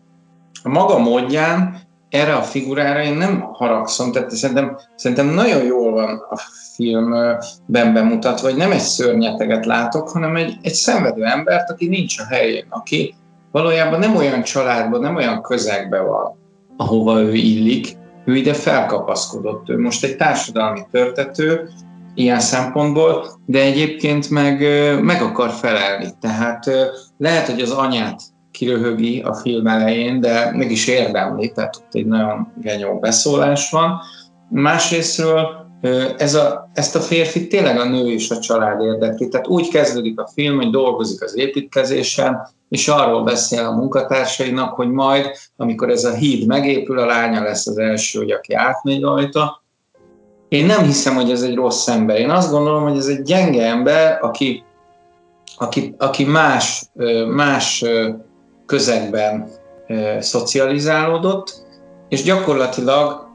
A maga módján erre a figurára én nem haragszom, tehát szerintem, szerintem nagyon jól van a filmben bemutatva, hogy nem egy szörnyeteget látok, hanem egy, egy szenvedő embert, aki nincs a helyén, aki valójában nem olyan családban, nem olyan közegben van, ahova ő illik, ő ide felkapaszkodott. Ő most egy társadalmi törtető, ilyen szempontból, de egyébként meg, meg akar felelni. Tehát lehet, hogy az anyát kiröhögi a film elején, de meg is érdemli, tehát ott egy nagyon genyó beszólás van. Másrésztről ez a, ezt a férfi tényleg a nő és a család érdekli. Tehát úgy kezdődik a film, hogy dolgozik az építkezésen, és arról beszél a munkatársainak, hogy majd, amikor ez a híd megépül, a lánya lesz az első, hogy aki átmegy rajta. Én nem hiszem, hogy ez egy rossz ember. Én azt gondolom, hogy ez egy gyenge ember, aki, aki, aki más, más közegben szocializálódott, és gyakorlatilag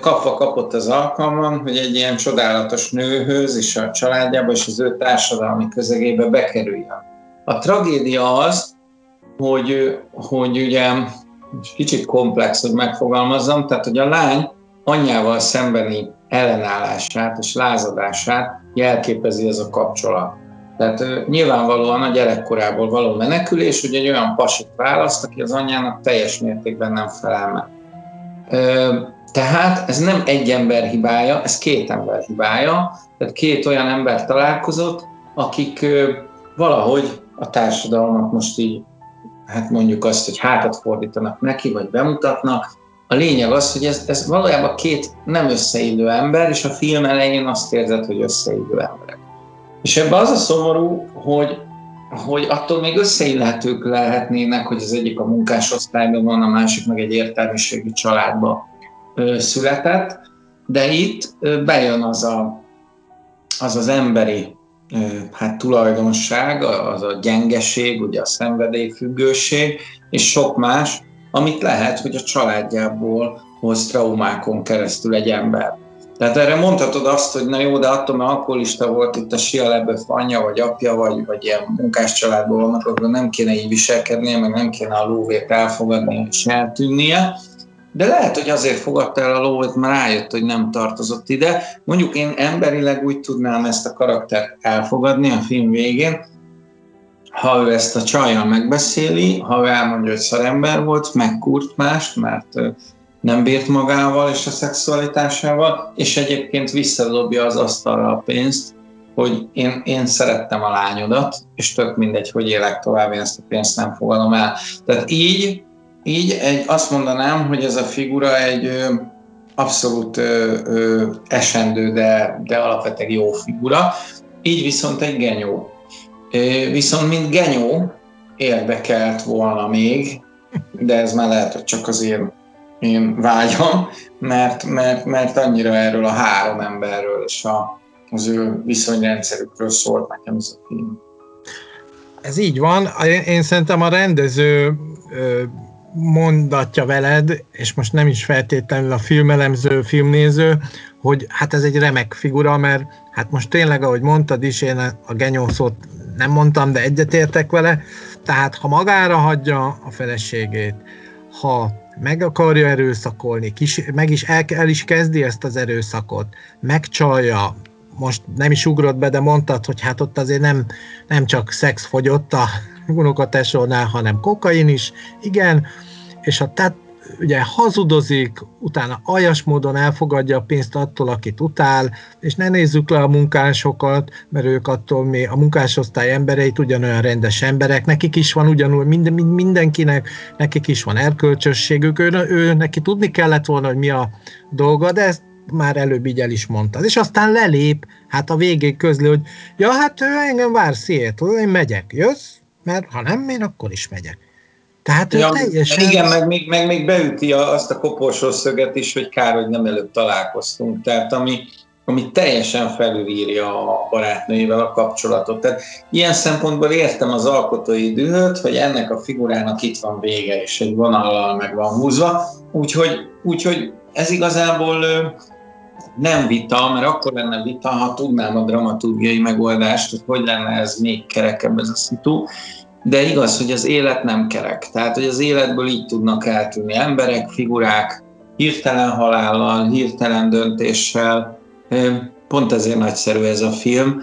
kapva kapott az alkalmam, hogy egy ilyen csodálatos nőhöz és a családjába és az ő társadalmi közegébe bekerüljön. A tragédia az, hogy, hogy ugye kicsit komplex, hogy megfogalmazzam, tehát hogy a lány anyjával szembeni ellenállását és lázadását jelképezi ez a kapcsolat. Tehát nyilvánvalóan a gyerekkorából való menekülés, hogy egy olyan pasit választ, aki az anyjának teljes mértékben nem felel meg. Tehát ez nem egy ember hibája, ez két ember hibája, tehát két olyan ember találkozott, akik valahogy a társadalmat most így, hát mondjuk azt, hogy hátat fordítanak neki, vagy bemutatnak. A lényeg az, hogy ez, ez valójában két nem összeillő ember, és a film elején azt érzed, hogy összeillő emberek. És ebben az a szomorú, hogy, hogy attól még összeillhetők lehetnének, hogy az egyik a munkásosztályban van, a másik meg egy értelmiségi családban született, de itt bejön az a, az, az emberi hát tulajdonság, az a gyengeség, ugye a szenvedélyfüggőség, és sok más, amit lehet, hogy a családjából hoz traumákon keresztül egy ember. Tehát erre mondhatod azt, hogy na jó, de attól, mert alkoholista volt itt a Sia Leböf anyja, vagy apja, vagy, vagy ilyen munkás családból vannak, akkor nem kéne így viselkednie, meg nem kéne a lóvét elfogadni és eltűnnie. De lehet, hogy azért fogadta el a lóvét, mert rájött, hogy nem tartozott ide. Mondjuk én emberileg úgy tudnám ezt a karaktert elfogadni a film végén, ha ő ezt a csajjal megbeszéli, ha ő elmondja, hogy szarember volt, megkúrt mást, mert nem bírt magával és a szexualitásával, és egyébként visszadobja az asztalra a pénzt, hogy én, én szerettem a lányodat, és tök mindegy, hogy élek tovább, én ezt a pénzt nem fogadom el. Tehát így, így egy, azt mondanám, hogy ez a figura egy ö, abszolút ö, ö, esendő, de, de alapvetően jó figura. Így viszont egy genyó. Viszont mint genyó érdekelt volna még, de ez már lehet, hogy csak az én én vágyom, mert, mert, mert annyira erről a három emberről és a, az ő viszonyrendszerükről szólt nekem ez a film. Ez így van. Én szerintem a rendező mondatja veled, és most nem is feltétlenül a filmelemző, filmnéző, hogy hát ez egy remek figura, mert hát most tényleg, ahogy mondtad is, én a genyószót nem mondtam, de egyetértek vele, tehát ha magára hagyja a feleségét, ha meg akarja erőszakolni, kis, meg is el, el is kezdi ezt az erőszakot, megcsalja, most nem is ugrott be, de mondtad, hogy hát ott azért nem, nem csak szex fogyott a unokatesónál, hanem kokain is, igen, és a, tehát ugye hazudozik, utána aljas módon elfogadja a pénzt attól, akit utál, és ne nézzük le a munkásokat, mert ők attól mi, a munkásosztály embereit ugyanolyan rendes emberek, nekik is van ugyanúgy, minden, mindenkinek, nekik is van erkölcsösségük, ő, ő, neki tudni kellett volna, hogy mi a dolga, de ezt már előbb így el is mondta. És aztán lelép, hát a végén közli, hogy ja, hát engem vár Seattle, én megyek, jössz? Mert ha nem, én akkor is megyek. Tehát ja, teljesen... Igen, meg még, meg még beüti azt a koporsó szöget is, hogy kár, hogy nem előbb találkoztunk. Tehát ami, ami teljesen felülírja a barátnőjével a kapcsolatot. Tehát ilyen szempontból értem az alkotói dühöt, hogy ennek a figurának itt van vége, és egy vonallal meg van húzva, úgyhogy, úgyhogy ez igazából nem vita, mert akkor lenne vita, ha tudnám a dramaturgiai megoldást, hogy hogy lenne ez még kerekebb ez a szitu, de igaz, hogy az élet nem kerek. Tehát, hogy az életből így tudnak eltűnni emberek, figurák, hirtelen halállal, hirtelen döntéssel, pont ezért nagyszerű ez a film.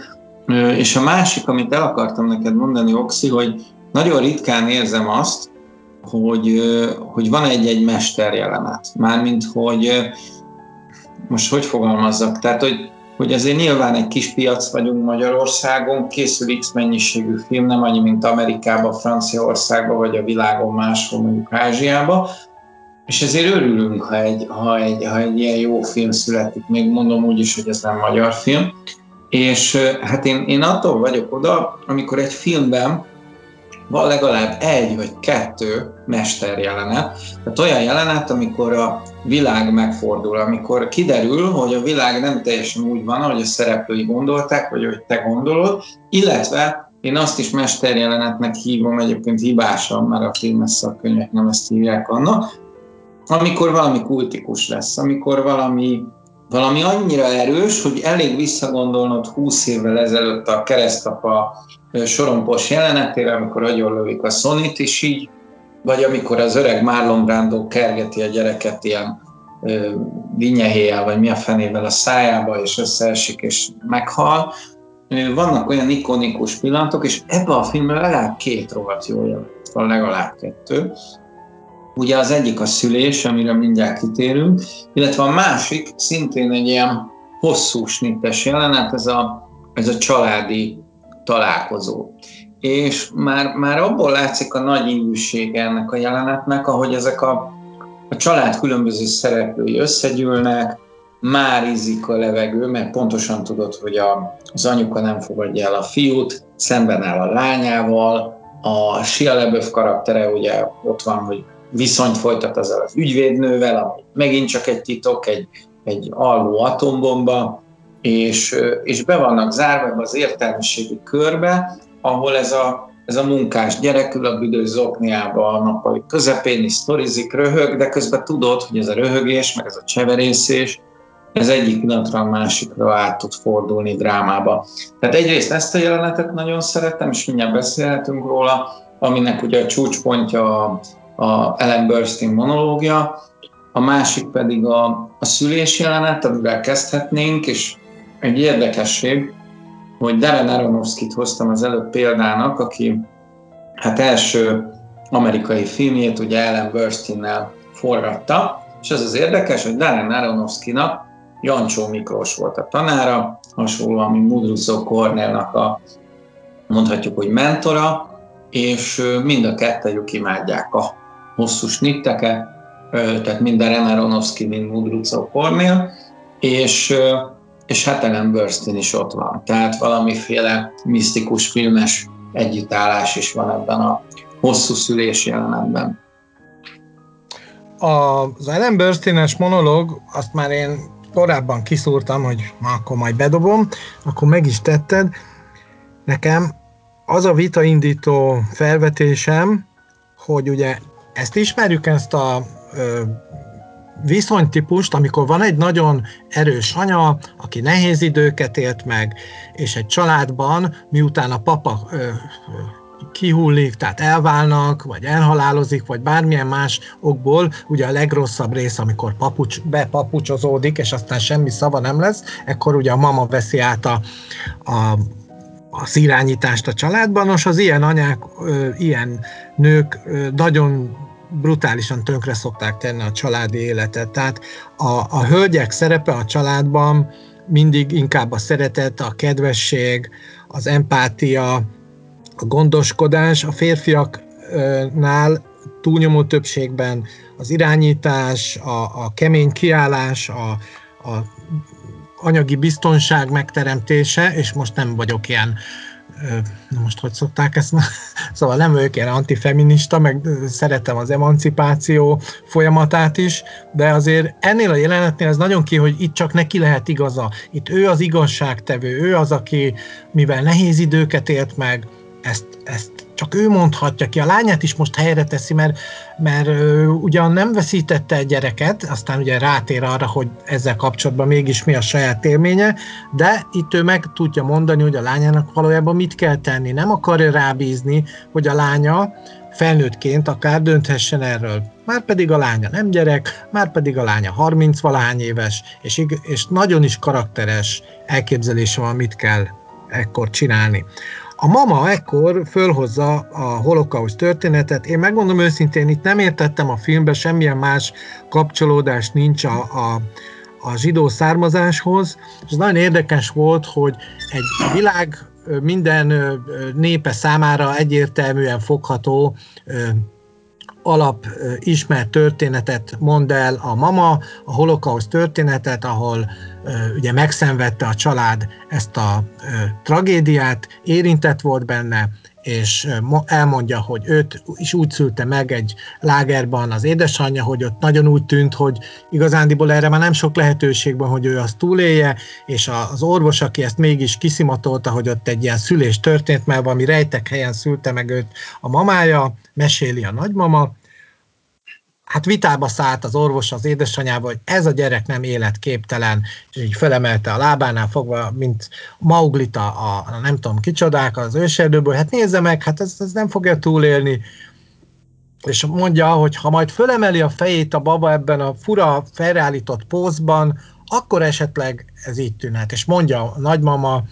És a másik, amit el akartam neked mondani, Oxi, hogy nagyon ritkán érzem azt, hogy, hogy van egy-egy mesterjelenet. Mármint, hogy most hogy fogalmazzak, tehát, hogy, hogy azért nyilván egy kis piac vagyunk Magyarországon, készül X mennyiségű film, nem annyi, mint Amerikában, Franciaországban, vagy a világon máshol, mondjuk Ázsiában, és ezért örülünk, ha egy, ha, egy, ha egy ilyen jó film születik, még mondom úgy is, hogy ez nem magyar film. És hát én, én attól vagyok oda, amikor egy filmben van legalább egy vagy kettő mesterjelenet, tehát olyan jelenet, amikor a világ megfordul, amikor kiderül, hogy a világ nem teljesen úgy van, ahogy a szereplői gondolták, vagy ahogy te gondolod, illetve én azt is mesterjelenetnek hívom, egyébként hibásan, mert a filmes szakkönyvek nem ezt hívják annak, amikor valami kultikus lesz, amikor valami, valami annyira erős, hogy elég visszagondolnod 20 évvel ezelőtt a keresztapa sorompos jelenetére, amikor agyonlövik a Sonit, és így, vagy amikor az öreg Marlon Brando kergeti a gyereket ilyen vinyehéjel, vagy mi a fenével a szájába, és összeesik, és meghal. Vannak olyan ikonikus pillanatok, és ebben a filmben legalább két rohadt jó van, legalább kettő. Ugye az egyik a szülés, amire mindjárt kitérünk, illetve a másik szintén egy ilyen hosszú snittes jelenet, ez a, ez a családi találkozó. És már, már abból látszik a nagy ingűsége ennek a jelenetnek, ahogy ezek a, a család különböző szereplői összegyűlnek, már ízik a levegő, mert pontosan tudod, hogy a, az anyuka nem fogadja el a fiút, szemben áll a lányával, a Sia LeBeouf karaktere ugye ott van, hogy viszonyt folytat azzal az ügyvédnővel, ami megint csak egy titok, egy, egy alvó atombomba, és, és be vannak zárva az értelmiségi körbe, ahol ez a, ez a munkás gyerek ül a büdös zokniába a nappali közepén, is sztorizik, röhög, de közben tudod, hogy ez a röhögés, meg ez a cseverészés, ez egyik pillanatra a másikra át tud fordulni drámába. Tehát egyrészt ezt a jelenetet nagyon szeretem, és mindjárt beszélhetünk róla, aminek ugye a csúcspontja a Ellen Burstyn monológia, a másik pedig a, a szülés jelenet, amivel kezdhetnénk, és egy érdekesség, hogy Darren Aronofsky-t hoztam az előbb példának, aki hát első amerikai filmjét ugye Ellen Burstyn-nel forgatta, és az az érdekes, hogy Darren Aronofsky-nak Jancsó Miklós volt a tanára, hasonlóan, mint Mudrucó Kornélnak a mondhatjuk, hogy mentora, és mind a kettőjük imádják a hosszú snitteket, tehát mind Darren Aronofsky, mind Mudrucó Kornél, és és hát Burstyn is ott van. Tehát valamiféle misztikus filmes együttállás is van ebben a hosszú szülés jelenetben. Az Ellen Burstyn-es monológ, azt már én korábban kiszúrtam, hogy ma akkor majd bedobom, akkor meg is tetted. Nekem az a vitaindító felvetésem, hogy ugye ezt ismerjük, ezt a ö, viszonytípust, amikor van egy nagyon erős anya, aki nehéz időket élt meg, és egy családban, miután a papa ö, ö, kihullik, tehát elválnak, vagy elhalálozik, vagy bármilyen más okból, ugye a legrosszabb rész, amikor papucs, bepapucsozódik, és aztán semmi szava nem lesz, ekkor ugye a mama veszi át a, a az irányítást a családban, most az ilyen anyák, ö, ilyen nők ö, nagyon brutálisan tönkre szokták tenni a családi életet. Tehát a, a hölgyek szerepe a családban mindig inkább a szeretet, a kedvesség, az empátia, a gondoskodás, a férfiaknál túlnyomó többségben az irányítás, a, a kemény kiállás, a, a anyagi biztonság megteremtése, és most nem vagyok ilyen na most hogy szokták ezt, szóval nem vagyok ilyen antifeminista, meg szeretem az emancipáció folyamatát is, de azért ennél a jelenetnél ez nagyon ki, hogy itt csak neki lehet igaza. Itt ő az igazságtevő, ő az, aki mivel nehéz időket élt meg, ezt, ezt csak ő mondhatja ki. A lányát is most helyre teszi, mert, mert ugyan nem veszítette egy gyereket, aztán ugye rátér arra, hogy ezzel kapcsolatban mégis mi a saját élménye, de itt ő meg tudja mondani, hogy a lányának valójában mit kell tenni. Nem akarja rábízni, hogy a lánya felnőttként akár dönthessen erről. Már pedig a lánya nem gyerek, már pedig a lánya 30 valahány éves, és, és nagyon is karakteres elképzelése van, mit kell ekkor csinálni. A mama ekkor fölhozza a holokauszt történetet. Én megmondom őszintén, itt nem értettem a filmbe, semmilyen más kapcsolódás nincs a, a, a zsidó származáshoz. És nagyon érdekes volt, hogy egy világ minden népe számára egyértelműen fogható alap ismert történetet mond el a mama, a holokauszt történetet, ahol ugye megszenvedte a család ezt a tragédiát, érintett volt benne, és elmondja, hogy őt is úgy szülte meg egy lágerban az édesanyja, hogy ott nagyon úgy tűnt, hogy igazándiból erre már nem sok lehetőség van, hogy ő azt túlélje, és az orvos, aki ezt mégis kiszimatolta, hogy ott egy ilyen szülés történt, mert valami rejtek helyen szülte meg őt a mamája, meséli a nagymama, hát vitába szállt az orvos az édesanyába, hogy ez a gyerek nem életképtelen, és így felemelte a lábánál fogva, mint Mauglita, a, a nem tudom kicsodák az őserdőből, hát nézze meg, hát ez, ez nem fogja túlélni. És mondja, hogy ha majd fölemeli a fejét a baba ebben a fura felreállított pózban, akkor esetleg ez így tűnhet. És mondja a nagymama,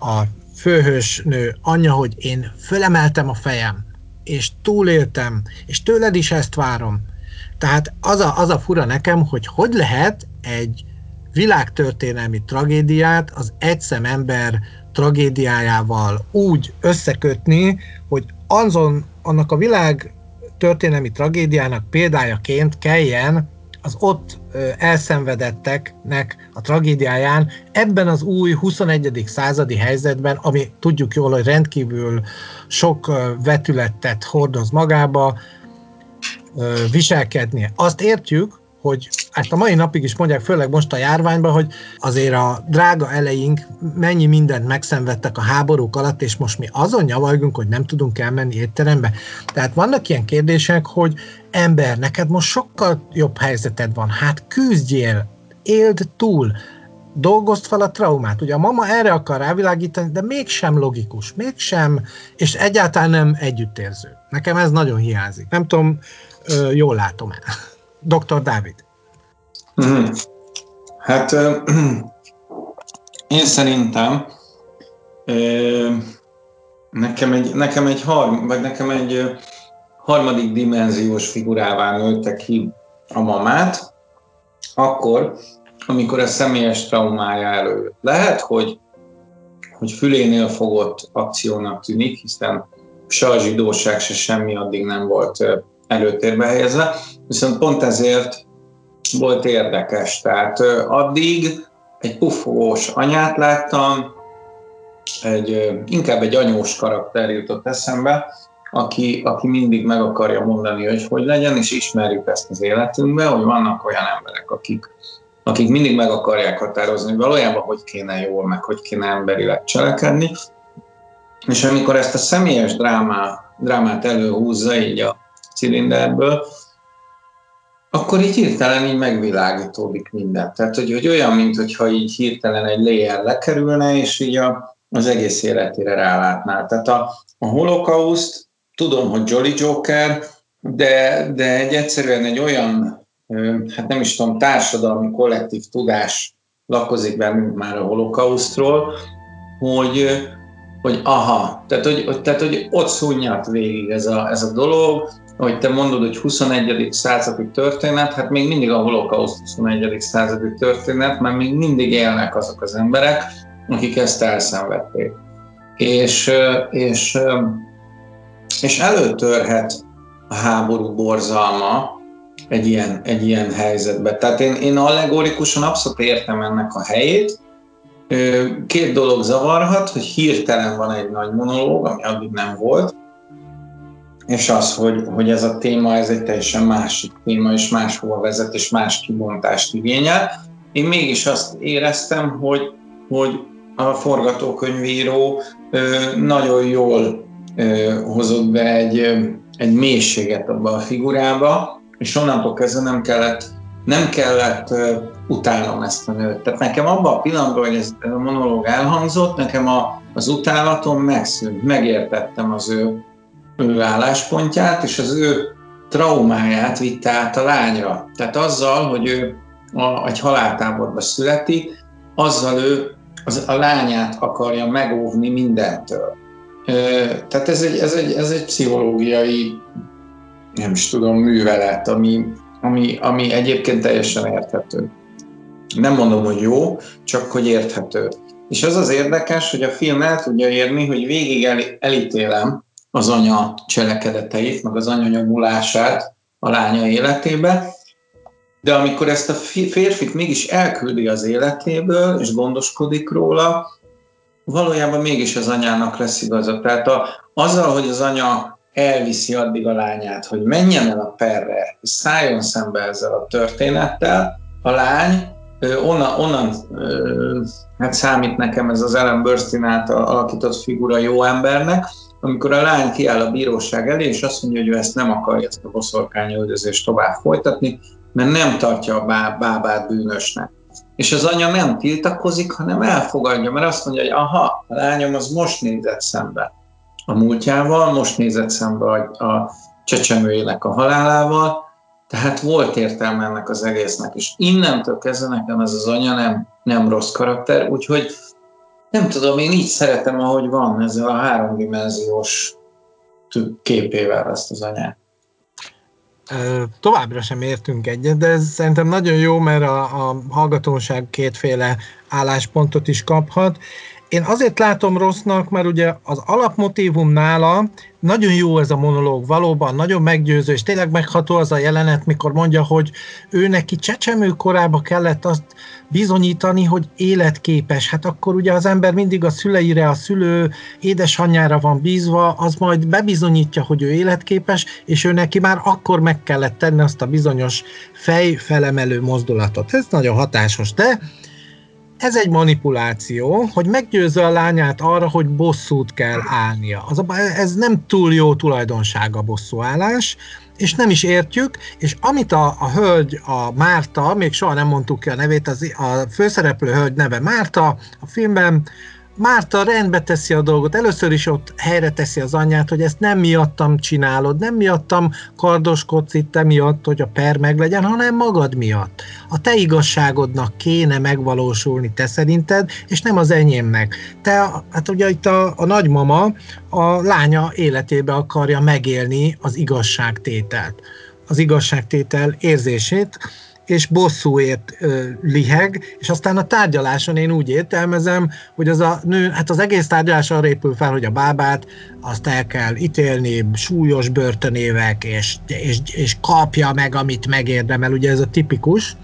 a főhős nő anyja, hogy én fölemeltem a fejem, és túléltem, és tőled is ezt várom tehát az a, az a fura nekem, hogy hogy lehet egy világtörténelmi tragédiát az egyszem ember tragédiájával úgy összekötni, hogy azon, annak a világ történelmi tragédiának példájaként kelljen az ott elszenvedetteknek a tragédiáján ebben az új 21. századi helyzetben, ami tudjuk jól, hogy rendkívül sok vetületet hordoz magába, viselkednie. Azt értjük, hogy ezt a mai napig is mondják, főleg most a járványban, hogy azért a drága eleink mennyi mindent megszenvedtek a háborúk alatt, és most mi azon nyavalgunk, hogy nem tudunk elmenni étterembe. Tehát vannak ilyen kérdések, hogy ember, neked most sokkal jobb helyzeted van, hát küzdjél, éld túl, dolgozd fel a traumát. Ugye a mama erre akar rávilágítani, de mégsem logikus, mégsem, és egyáltalán nem együttérző. Nekem ez nagyon hiányzik. Nem tudom, jól látom el. Dr. Dávid. Mm. Hát én szerintem nekem egy, nekem egy, harm, vagy nekem egy harmadik dimenziós figurává nőtte ki a mamát, akkor, amikor a személyes traumája előjött. Lehet, hogy, hogy fülénél fogott akciónak tűnik, hiszen se a zsidóság, se semmi addig nem volt előtérbe helyezve, viszont pont ezért volt érdekes. Tehát addig egy pufogós anyát láttam, egy, inkább egy anyós karakter jutott eszembe, aki, aki mindig meg akarja mondani, hogy hogy legyen, és ismerjük ezt az életünkben, hogy vannak olyan emberek, akik, akik mindig meg akarják határozni, hogy valójában hogy kéne jól, meg hogy kéne emberileg cselekedni. És amikor ezt a személyes drámá, drámát előhúzza így a cilinderből, akkor így hirtelen így megvilágítódik minden. Tehát, hogy, hogy olyan, mintha így hirtelen egy layer lekerülne, és így a, az egész életére rálátnál. Tehát a, a holokauszt, tudom, hogy Jolly Joker, de, de egy egyszerűen egy olyan, hát nem is tudom, társadalmi kollektív tudás lakozik bennünk már a holokausztról, hogy, hogy aha, tehát hogy, tehát, hogy ott szúnyat végig ez a, ez a dolog, ahogy te mondod, hogy 21. századi történet, hát még mindig a holokauszt 21. századi történet, mert még mindig élnek azok az emberek, akik ezt elszenvedték. És, és, és előtörhet a háború borzalma egy ilyen, egy ilyen helyzetbe. Tehát én, én allegorikusan abszolút értem ennek a helyét, Két dolog zavarhat, hogy hirtelen van egy nagy monológ, ami addig nem volt, és az, hogy, hogy ez a téma, ez egy teljesen másik téma, és máshova vezet, és más kibontást igényel. Én mégis azt éreztem, hogy, hogy a forgatókönyvíró nagyon jól hozott be egy, egy mélységet abba a figurába, és onnantól kezdve nem kellett, nem kellett utálnom ezt a nőt. Tehát nekem abban a pillanatban, hogy ez a monológ elhangzott, nekem a, az utálatom megszűnt, megértettem az ő, ő álláspontját, és az ő traumáját vitte át a lányra. Tehát azzal, hogy ő a, egy haláltáborba születik, azzal ő az, a lányát akarja megóvni mindentől. Tehát ez egy, ez egy, ez egy pszichológiai, nem is tudom, művelet, ami, ami, ami egyébként teljesen érthető. Nem mondom, hogy jó, csak hogy érthető. És az az érdekes, hogy a film el tudja érni, hogy végig el, elítélem az anya cselekedeteit, meg az anya nyomulását a lánya életébe, de amikor ezt a férfit mégis elküldi az életéből, és gondoskodik róla, valójában mégis az anyának lesz igaza. Tehát a, azzal, hogy az anya elviszi addig a lányát, hogy menjen el a perre, és szálljon szembe ezzel a történettel, a lány onnan, onnan hát számít nekem ez az Ellen Burstyn által alakított figura jó embernek, amikor a lány kiáll a bíróság elé, és azt mondja, hogy ő ezt nem akarja, ezt a boszorkányöldözést tovább folytatni, mert nem tartja a bábát bűnösnek. És az anya nem tiltakozik, hanem elfogadja, mert azt mondja, hogy aha, a lányom az most nézett szembe a múltjával, most nézett szembe a, a csecsemőjének a halálával, tehát volt értelme ennek az egésznek, és innentől kezdve nekem ez az anya nem, nem rossz karakter, úgyhogy nem tudom, én így szeretem, ahogy van ezzel a háromdimenziós képével ezt az anyát. Továbbra sem értünk egyet, de ez szerintem nagyon jó, mert a, a hallgatóság kétféle álláspontot is kaphat. Én azért látom rossznak, mert ugye az alapmotívum nála nagyon jó ez a monológ, valóban nagyon meggyőző, és tényleg megható az a jelenet, mikor mondja, hogy ő neki csecsemő korába kellett azt bizonyítani, hogy életképes. Hát akkor ugye az ember mindig a szüleire, a szülő édesanyjára van bízva, az majd bebizonyítja, hogy ő életképes, és ő neki már akkor meg kellett tenni azt a bizonyos fejfelemelő mozdulatot. Ez nagyon hatásos, de ez egy manipuláció, hogy meggyőzze a lányát arra, hogy bosszút kell állnia. Az, ez nem túl jó tulajdonsága a bosszúállás, és nem is értjük, és amit a, a hölgy, a Márta, még soha nem mondtuk ki a nevét, az, a főszereplő hölgy neve Márta a filmben, Márta rendbe teszi a dolgot, először is ott helyre teszi az anyját, hogy ezt nem miattam csinálod, nem miattam kardoskodsz itt miatt, hogy a per meglegyen, hanem magad miatt. A te igazságodnak kéne megvalósulni te szerinted, és nem az enyémnek. Te, hát ugye itt a, a nagymama a lánya életébe akarja megélni az igazságtételt az igazságtétel érzését, és bosszúért ö, liheg, és aztán a tárgyaláson én úgy értelmezem, hogy az a nő, hát az egész tárgyalás arra épül fel, hogy a bábát azt el kell ítélni súlyos börtönévek, és, és, és kapja meg, amit megérdemel, ugye ez a tipikus,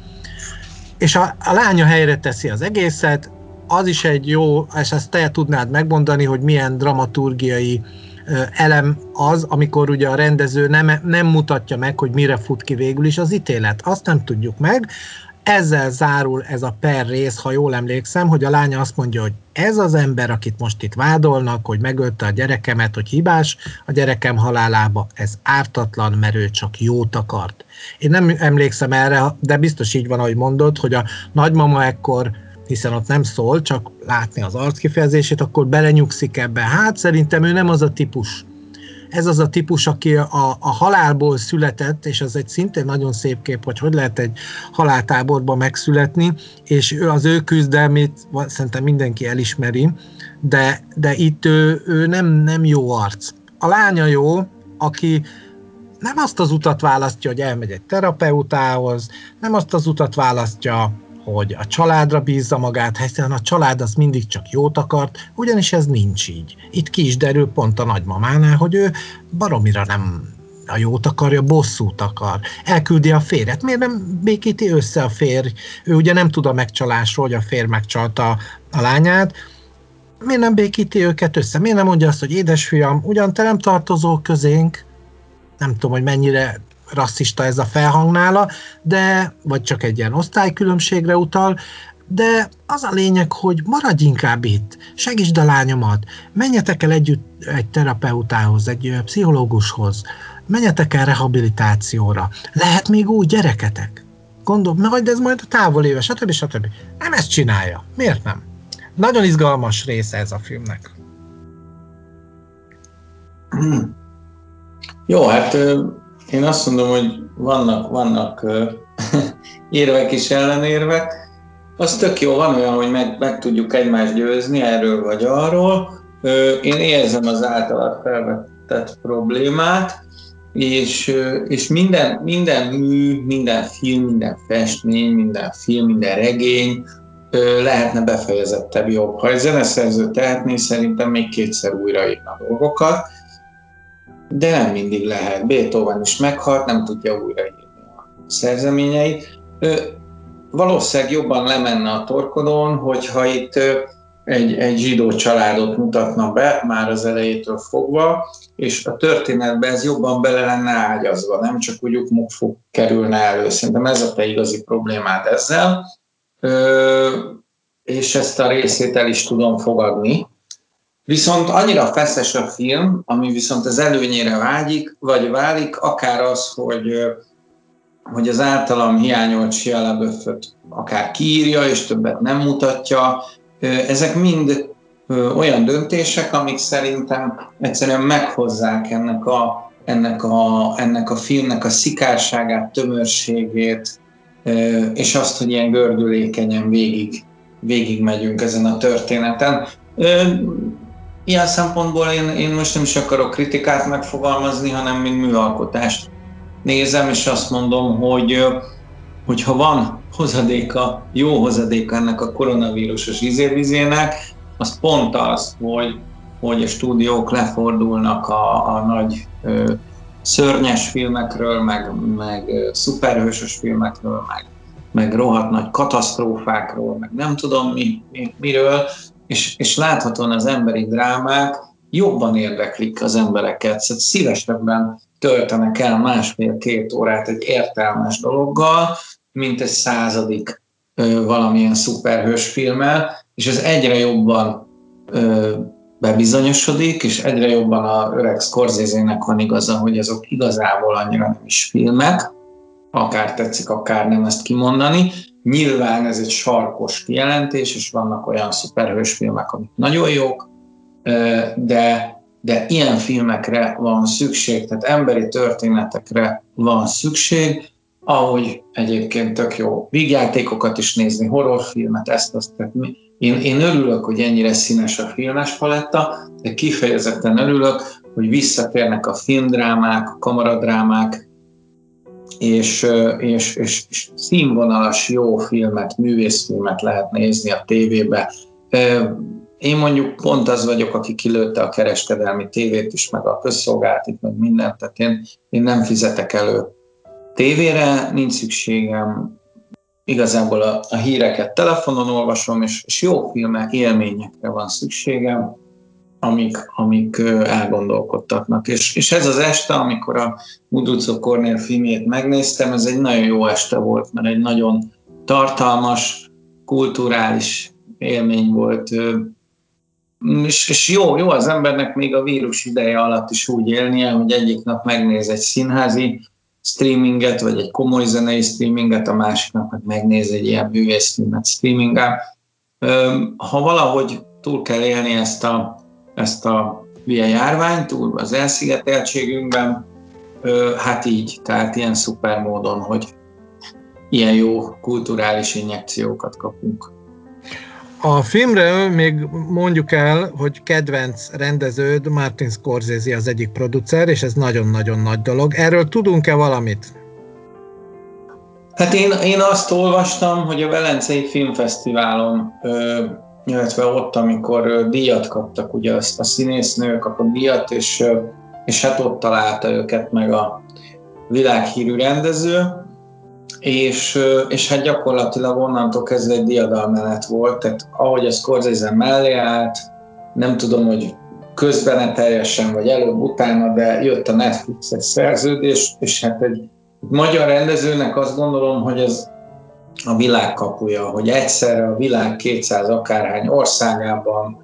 és a, a lánya helyre teszi az egészet, az is egy jó, és ezt te tudnád megmondani, hogy milyen dramaturgiai elem az, amikor ugye a rendező nem, nem mutatja meg, hogy mire fut ki végül is az ítélet. Azt nem tudjuk meg. Ezzel zárul ez a per rész, ha jól emlékszem, hogy a lánya azt mondja, hogy ez az ember, akit most itt vádolnak, hogy megölte a gyerekemet, hogy hibás a gyerekem halálába, ez ártatlan, mert ő csak jót akart. Én nem emlékszem erre, de biztos így van, ahogy mondod, hogy a nagymama ekkor hiszen ott nem szól, csak látni az arckifejezését, akkor belenyugszik ebbe. Hát szerintem ő nem az a típus. Ez az a típus, aki a, a halálból született, és az egy szintén nagyon szép kép, hogy hogy lehet egy haláltáborba megszületni, és ő az ő küzdelmét szerintem mindenki elismeri, de, de itt ő, ő nem, nem jó arc. A lánya jó, aki nem azt az utat választja, hogy elmegy egy terapeutához, nem azt az utat választja, hogy a családra bízza magát, hiszen a család az mindig csak jót akart, ugyanis ez nincs így. Itt ki is derül pont a nagymamánál, hogy ő baromira nem a jót akarja, bosszút akar. Elküldi a férjet. Miért nem békíti össze a férj? Ő ugye nem tud a megcsalásról, hogy a férj megcsalta a lányát. Miért nem békíti őket össze? Miért nem mondja azt, hogy édesfiam, ugyan te nem tartozol közénk, nem tudom, hogy mennyire rasszista ez a felhang nála, de, vagy csak egy ilyen osztálykülönbségre utal, de az a lényeg, hogy maradj inkább itt, segítsd a lányomat, menjetek el együtt egy terapeutához, egy pszichológushoz, menjetek el rehabilitációra, lehet még úgy gyereketek. Gondol, majd ez majd a távol éve, stb. stb. Nem ezt csinálja. Miért nem? Nagyon izgalmas része ez a filmnek. Jó, hát én azt mondom, hogy vannak, vannak érvek és ellenérvek. Az tök jó, van olyan, hogy meg, meg tudjuk egymást győzni erről vagy arról. Én érzem az általad felvetett problémát, és, és minden, minden mű, minden film, minden festmény, minden film, minden regény lehetne befejezettebb jobb. Ha egy zeneszerző tehetné, szerintem még kétszer újraírna dolgokat, de nem mindig lehet. Beethoven is meghalt, nem tudja újraírni a szerzeményeit. Valószínűleg jobban lemenne a torkodon, hogyha itt egy, egy zsidó családot mutatna be már az elejétől fogva, és a történetbe ez jobban bele lenne ágyazva, nem csak úgy ukmukfuk kerülne elő. Szerintem ez a te igazi problémád ezzel, Ö, és ezt a részét el is tudom fogadni. Viszont annyira feszes a film, ami viszont az előnyére vágyik, vagy válik, akár az, hogy, hogy az általam hiányolt Shia akár kiírja, és többet nem mutatja, ezek mind olyan döntések, amik szerintem egyszerűen meghozzák ennek a, ennek a, ennek a filmnek a szikárságát, tömörségét, és azt, hogy ilyen gördülékenyen végig, végig megyünk ezen a történeten. Ilyen szempontból én, én most nem is akarok kritikát megfogalmazni, hanem mint műalkotást nézem, és azt mondom, hogy hogyha van hozadéka, jó hozadéka ennek a koronavírusos izérvizének, az pont az, hogy, hogy a stúdiók lefordulnak a, a nagy ö, szörnyes filmekről, meg, meg szuperhősös filmekről, meg, meg rohadt nagy katasztrófákról, meg nem tudom mi, mi, miről, és, és láthatóan az emberi drámák jobban érdeklik az embereket, szóval szívesebben töltenek el másfél-két órát egy értelmes dologgal, mint egy századik ö, valamilyen szuperhős filmmel, és ez egyre jobban ö, bebizonyosodik, és egyre jobban a öreg scorsese van igaza, hogy azok igazából annyira nem is filmek, akár tetszik, akár nem ezt kimondani. Nyilván ez egy sarkos kijelentés, és vannak olyan szuperhős filmek, amik nagyon jók, de, de ilyen filmekre van szükség, tehát emberi történetekre van szükség, ahogy egyébként tök jó vígjátékokat is nézni, horrorfilmet, ezt, azt, tehát én, én örülök, hogy ennyire színes a filmes paletta, de kifejezetten örülök, hogy visszatérnek a filmdrámák, a kamaradrámák, és, és, és, színvonalas jó filmet, művészfilmet lehet nézni a tévébe. Én mondjuk pont az vagyok, aki kilőtte a kereskedelmi tévét is, meg a közszolgáltit, meg mindent, tehát én, én nem fizetek elő tévére, nincs szükségem, igazából a, a híreket telefonon olvasom, és, és jó filmek, élményekre van szükségem, amik, amik elgondolkodtatnak. És, és ez az este, amikor a Muduco Cornél filmjét megnéztem, ez egy nagyon jó este volt, mert egy nagyon tartalmas, kulturális élmény volt. És, és jó, jó az embernek még a vírus ideje alatt is úgy élnie, hogy egyik nap megnéz egy színházi streaminget, vagy egy komoly zenei streaminget, a másiknak meg megnéz egy ilyen művészfilmet streamingen. Ha valahogy túl kell élni ezt a, ezt a hülye járványt, az elszigeteltségünkben, hát így, tehát ilyen szuper módon, hogy ilyen jó kulturális injekciókat kapunk. A filmről még mondjuk el, hogy kedvenc rendeződ Martin Scorsese az egyik producer, és ez nagyon-nagyon nagy dolog. Erről tudunk-e valamit? Hát én, én azt olvastam, hogy a Velencei Filmfesztiválon, illetve ott, amikor díjat kaptak, ugye azt a színésznő kapott díjat, és és hát ott találta őket meg a világhírű rendező, és, és hát gyakorlatilag onnantól kezdve egy diadalmenet volt, tehát ahogy a Scorsese mellé állt, nem tudom, hogy közben teljesen, vagy előbb-utána, de jött a Netflixes szerződés, és hát egy magyar rendezőnek azt gondolom, hogy ez a világ kapuja, hogy egyszerre a világ 200 akárhány országában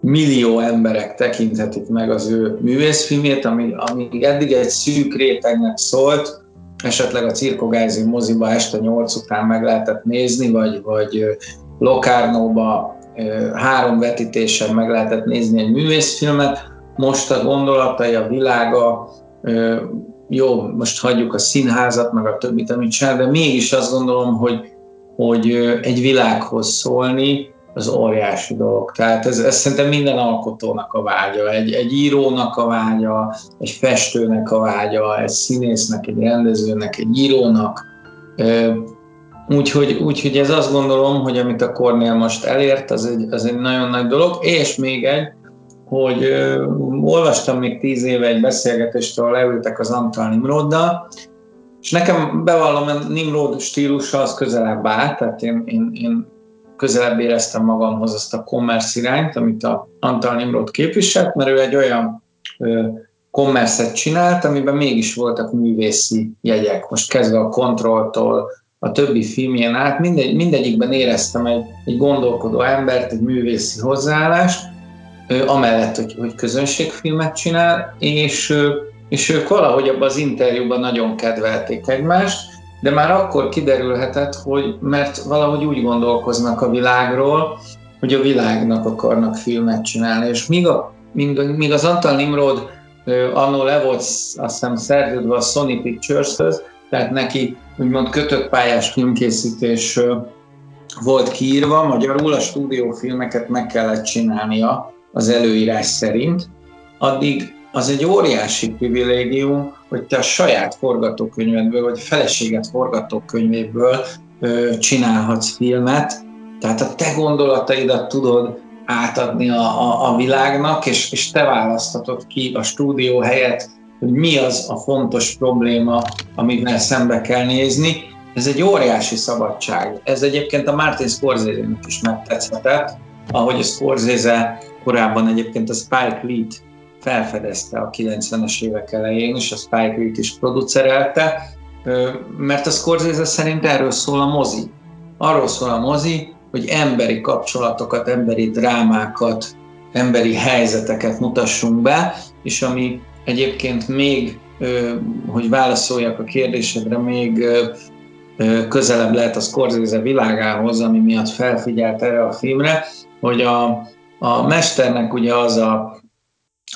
millió emberek tekinthetik meg az ő művészfilmét, ami, ami eddig egy szűk rétegnek szólt, esetleg a Cirkogázi moziba este 8 után meg lehetett nézni, vagy, vagy Lokárnóba három vetítésen meg lehetett nézni egy művészfilmet. Most a gondolatai, a világa, jó, most hagyjuk a színházat, meg a többit, amit csinál, de mégis azt gondolom, hogy, hogy egy világhoz szólni, az óriási dolog. Tehát ez, ez szerintem minden alkotónak a vágya, egy, egy írónak a vágya, egy festőnek a vágya, egy színésznek, egy rendezőnek, egy írónak. Úgyhogy, úgyhogy ez azt gondolom, hogy amit a Kornél most elért, az egy, az egy nagyon nagy dolog, és még egy, hogy ö, olvastam még tíz éve egy beszélgetést, ahol leültek az Antal Nimroddal, és nekem bevallom, a Nimrod stílusa az közelebb áll, tehát én, én, én közelebb éreztem magamhoz azt a commerce irányt, amit a Antal Nimrod képviselt, mert ő egy olyan commerce csinált, amiben mégis voltak művészi jegyek. Most kezdve a kontrolltól, a többi filmjén át, mindegy, mindegyikben éreztem egy, egy gondolkodó embert, egy művészi hozzáállást, amellett, hogy, hogy közönségfilmet csinál, és, és ők valahogy abban az interjúban nagyon kedvelték egymást, de már akkor kiderülhetett, hogy mert valahogy úgy gondolkoznak a világról, hogy a világnak akarnak filmet csinálni, és míg, a, míg, míg az Antal Nimrod annól le volt azt hiszem szerződve a Sony Pictures-höz, tehát neki úgymond kötött pályás filmkészítés volt kiírva, magyarul a stúdiófilmeket meg kellett csinálnia az előírás szerint, addig az egy óriási privilégium, hogy te a saját forgatókönyvedből, vagy a feleséget forgatókönyvéből ö, csinálhatsz filmet, tehát a te gondolataidat tudod átadni a, a, a világnak, és, és te választatod ki a stúdió helyett, hogy mi az a fontos probléma, amivel szembe kell nézni. Ez egy óriási szabadság. Ez egyébként a Martin Scorsese-nek is megtetszhetett, ahogy a Scorsese korábban egyébként a Spike Lee-t felfedezte a 90-es évek elején, és a Spike Lee-t is producerelte, mert a Scorsese szerint erről szól a mozi. Arról szól a mozi, hogy emberi kapcsolatokat, emberi drámákat, emberi helyzeteket mutassunk be, és ami egyébként még, hogy válaszoljak a kérdésedre, még közelebb lehet a Scorsese világához, ami miatt felfigyelt erre a filmre, hogy a, a mesternek ugye az a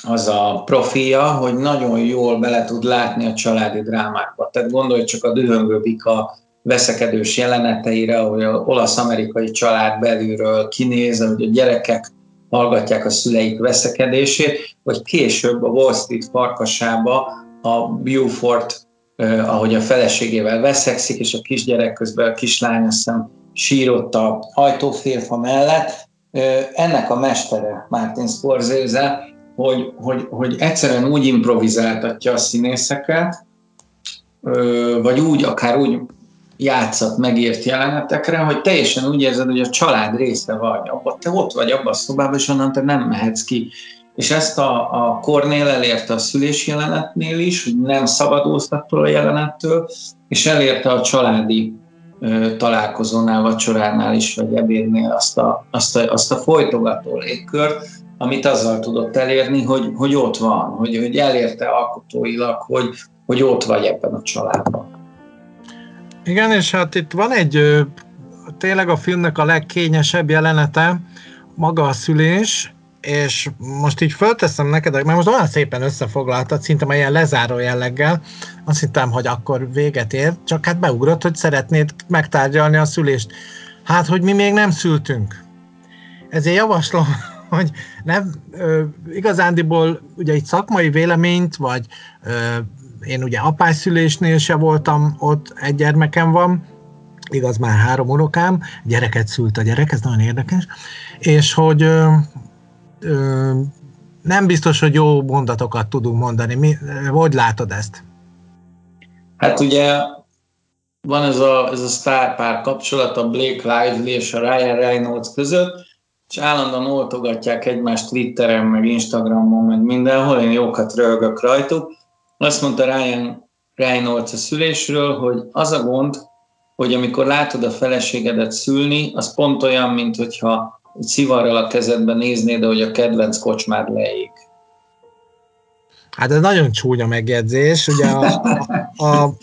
az a profilja, hogy nagyon jól bele tud látni a családi drámákba. Tehát gondolj csak a dühöngő bika veszekedős jeleneteire, ahogy a olasz-amerikai család belülről kinéz, hogy a gyerekek hallgatják a szüleik veszekedését, vagy később a Wall Street farkasába a Beaufort, eh, ahogy a feleségével veszekszik, és a kisgyerek közben a kislány azt hiszem sírott a ajtófélfa mellett. Ennek a mestere Martin Scorsese, hogy, hogy, hogy egyszerűen úgy improvizáltatja a színészeket, vagy úgy, akár úgy játszat megért jelenetekre, hogy teljesen úgy érzed, hogy a család része vagy. Abba, te ott vagy abban a szobában, és onnan te nem mehetsz ki. És ezt a, a Kornél elérte a szülés jelenetnél is, hogy nem szabadultattól a jelenettől, és elérte a családi találkozónál, vacsoránál is, vagy ebédnél azt a, azt a, azt a folytogató légkört, amit azzal tudott elérni, hogy, hogy ott van, hogy, hogy elérte alkotóilag, hogy, hogy ott vagy ebben a családban. Igen, és hát itt van egy tényleg a filmnek a legkényesebb jelenete, maga a szülés, és most így fölteszem neked, mert most olyan szépen összefoglaltad, szinte ilyen lezáró jelleggel, azt hittem, hogy akkor véget ér, csak hát beugrott, hogy szeretnéd megtárgyalni a szülést. Hát, hogy mi még nem szültünk. Ezért javaslom, hogy nem, ö, igazándiból ugye egy szakmai véleményt, vagy ö, én ugye apászülésnél se voltam, ott egy gyermekem van, igaz már három unokám, gyereket szült a gyerek, ez nagyon érdekes, és hogy nem biztos, hogy jó mondatokat tudunk mondani. Mi, hogy látod ezt? Hát ugye van ez a, ez a sztárpár kapcsolat a Blake Lively és a Ryan Reynolds között, és állandóan oltogatják egymást Twitteren, meg Instagramon, meg mindenhol, én jókat rögök rajtuk. Azt mondta Ryan Reynolds a szülésről, hogy az a gond, hogy amikor látod a feleségedet szülni, az pont olyan, mint hogyha egy szivarral a kezedben néznéd, hogy a kedvenc kocsmád leég. Hát ez nagyon csúnya megjegyzés, ugye a, a, a,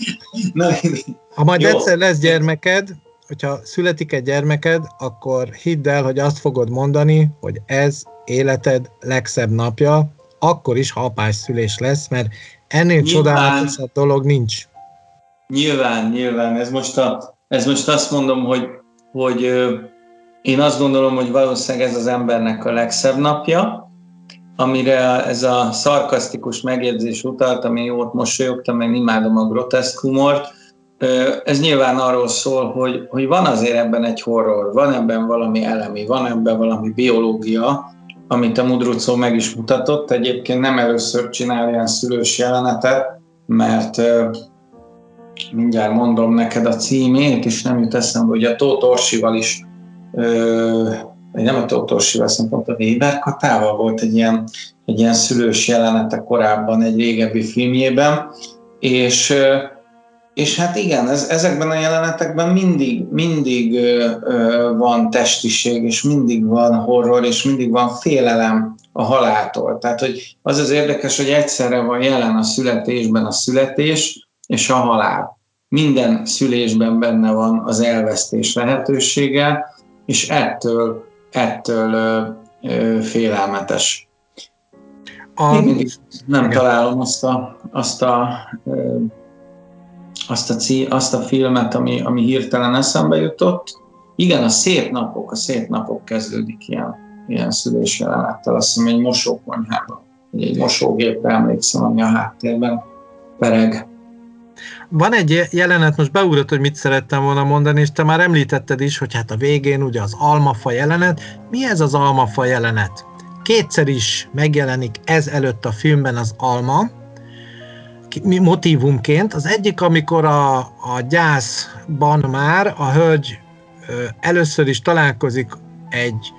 ha majd Jó. egyszer lesz gyermeked, hogyha születik egy gyermeked, akkor hidd el, hogy azt fogod mondani, hogy ez életed legszebb napja, akkor is, ha apás szülés lesz, mert ennél csodálatosabb dolog nincs. Nyilván, nyilván. Ez most, a, ez most azt mondom, hogy, hogy én azt gondolom, hogy valószínűleg ez az embernek a legszebb napja, amire ez a szarkasztikus megjegyzés utalt, ami jót mosolyogtam, meg imádom a groteszk humort, ez nyilván arról szól, hogy, hogy van azért ebben egy horror, van ebben valami elemi, van ebben valami biológia, amit a Mudrucó meg is mutatott. Egyébként nem először csinál ilyen szülős jelenetet, mert mindjárt mondom neked a címét, és nem jut eszembe, hogy a Tóth Orsival is, nem a Tóth Orsival, pont a Weber Katával volt egy ilyen, egy ilyen szülős jelenete korábban egy régebbi filmjében, és és hát igen, ez, ezekben a jelenetekben mindig, mindig van testiség, és mindig van horror, és mindig van félelem a haláltól. Tehát, hogy az az érdekes, hogy egyszerre van jelen a születésben a születés és a halál. Minden szülésben benne van az elvesztés lehetősége, és ettől, ettől ö, ö, félelmetes. A... Én mindig nem igen. találom azt a, azt a ö, azt a, cí, azt a filmet, ami, ami hirtelen eszembe jutott. Igen, a szép napok, a szép napok kezdődik ilyen, ilyen szülés jelenettel, azt hiszem egy mosókonyhában, egy mosógépre emlékszem, ami a háttérben pereg. Van egy jelenet, most beugrott, hogy mit szerettem volna mondani, és te már említetted is, hogy hát a végén ugye az almafa jelenet. Mi ez az almafa jelenet? Kétszer is megjelenik ez előtt a filmben az alma, motivumként. Az egyik, amikor a, a gyászban már a hölgy először is találkozik egy,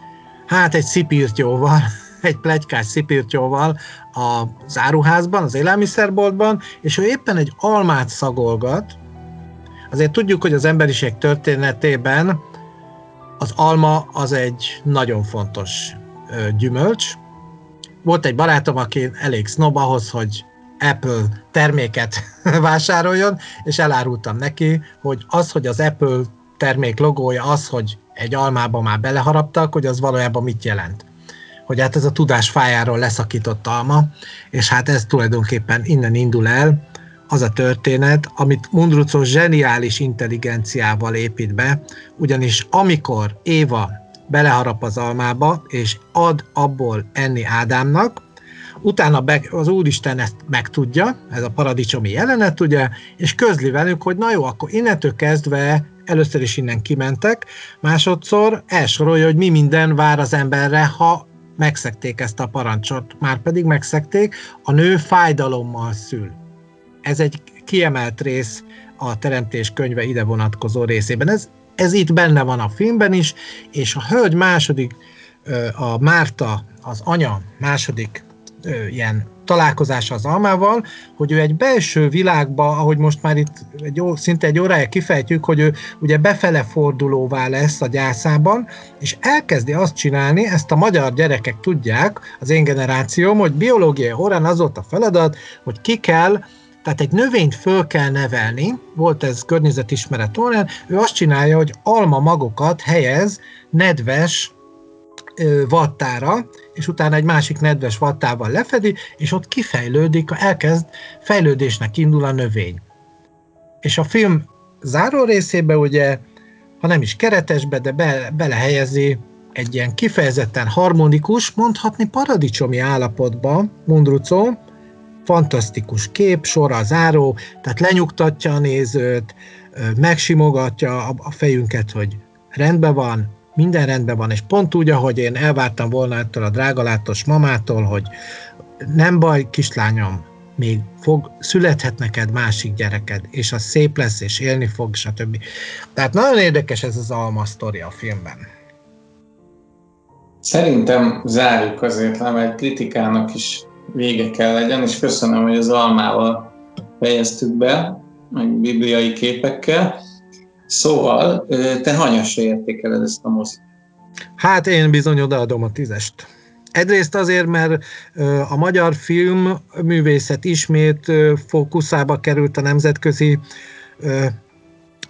hát egy szipírtyóval, egy plegykás szipírtyóval a záruházban, az élelmiszerboltban, és ő éppen egy almát szagolgat. Azért tudjuk, hogy az emberiség történetében az alma az egy nagyon fontos gyümölcs. Volt egy barátom, aki elég snob ahhoz, hogy Apple terméket vásároljon, és elárultam neki, hogy az, hogy az Apple termék logója az, hogy egy almába már beleharaptak, hogy az valójában mit jelent. Hogy hát ez a tudás fájáról leszakított alma, és hát ez tulajdonképpen innen indul el, az a történet, amit Mundrucó zseniális intelligenciával épít be, ugyanis amikor Éva beleharap az almába, és ad abból enni Ádámnak, utána be, az Úristen ezt megtudja, ez a paradicsomi jelenet, ugye, és közli velük, hogy na jó, akkor innentől kezdve először is innen kimentek, másodszor elsorolja, hogy mi minden vár az emberre, ha megszekték ezt a parancsot, már pedig megszekték, a nő fájdalommal szül. Ez egy kiemelt rész a Teremtés könyve ide vonatkozó részében. Ez, ez itt benne van a filmben is, és a hölgy második, a Márta, az anya második ilyen találkozása az almával, hogy ő egy belső világba, ahogy most már itt egy, jó, szinte egy órája kifejtjük, hogy ő ugye befele fordulóvá lesz a gyászában, és elkezdi azt csinálni, ezt a magyar gyerekek tudják, az én generációm, hogy biológiai órán az volt a feladat, hogy ki kell tehát egy növényt föl kell nevelni, volt ez környezetismeret órán, ő azt csinálja, hogy alma magokat helyez nedves vattára, és utána egy másik nedves vattával lefedi, és ott kifejlődik, elkezd fejlődésnek indul a növény. És a film záró részébe ugye, ha nem is keretesbe, de be, belehelyezi egy ilyen kifejezetten harmonikus, mondhatni paradicsomi állapotba Mundrucó, fantasztikus kép, a záró, tehát lenyugtatja a nézőt, megsimogatja a fejünket, hogy rendben van, minden rendben van, és pont úgy, ahogy én elvártam volna ettől a drágalátos mamától, hogy nem baj, kislányom, még fog, születhet neked másik gyereked, és az szép lesz, és élni fog, stb. Tehát nagyon érdekes ez az alma sztori a filmben. Szerintem zárjuk azért, nem egy kritikának is vége kell legyen, és köszönöm, hogy az almával fejeztük be, meg bibliai képekkel. Szóval, te hanyasra értékeled ezt a mozit? Hát én bizony odaadom a tízest. Egyrészt azért, mert a magyar film művészet ismét fókuszába került a nemzetközi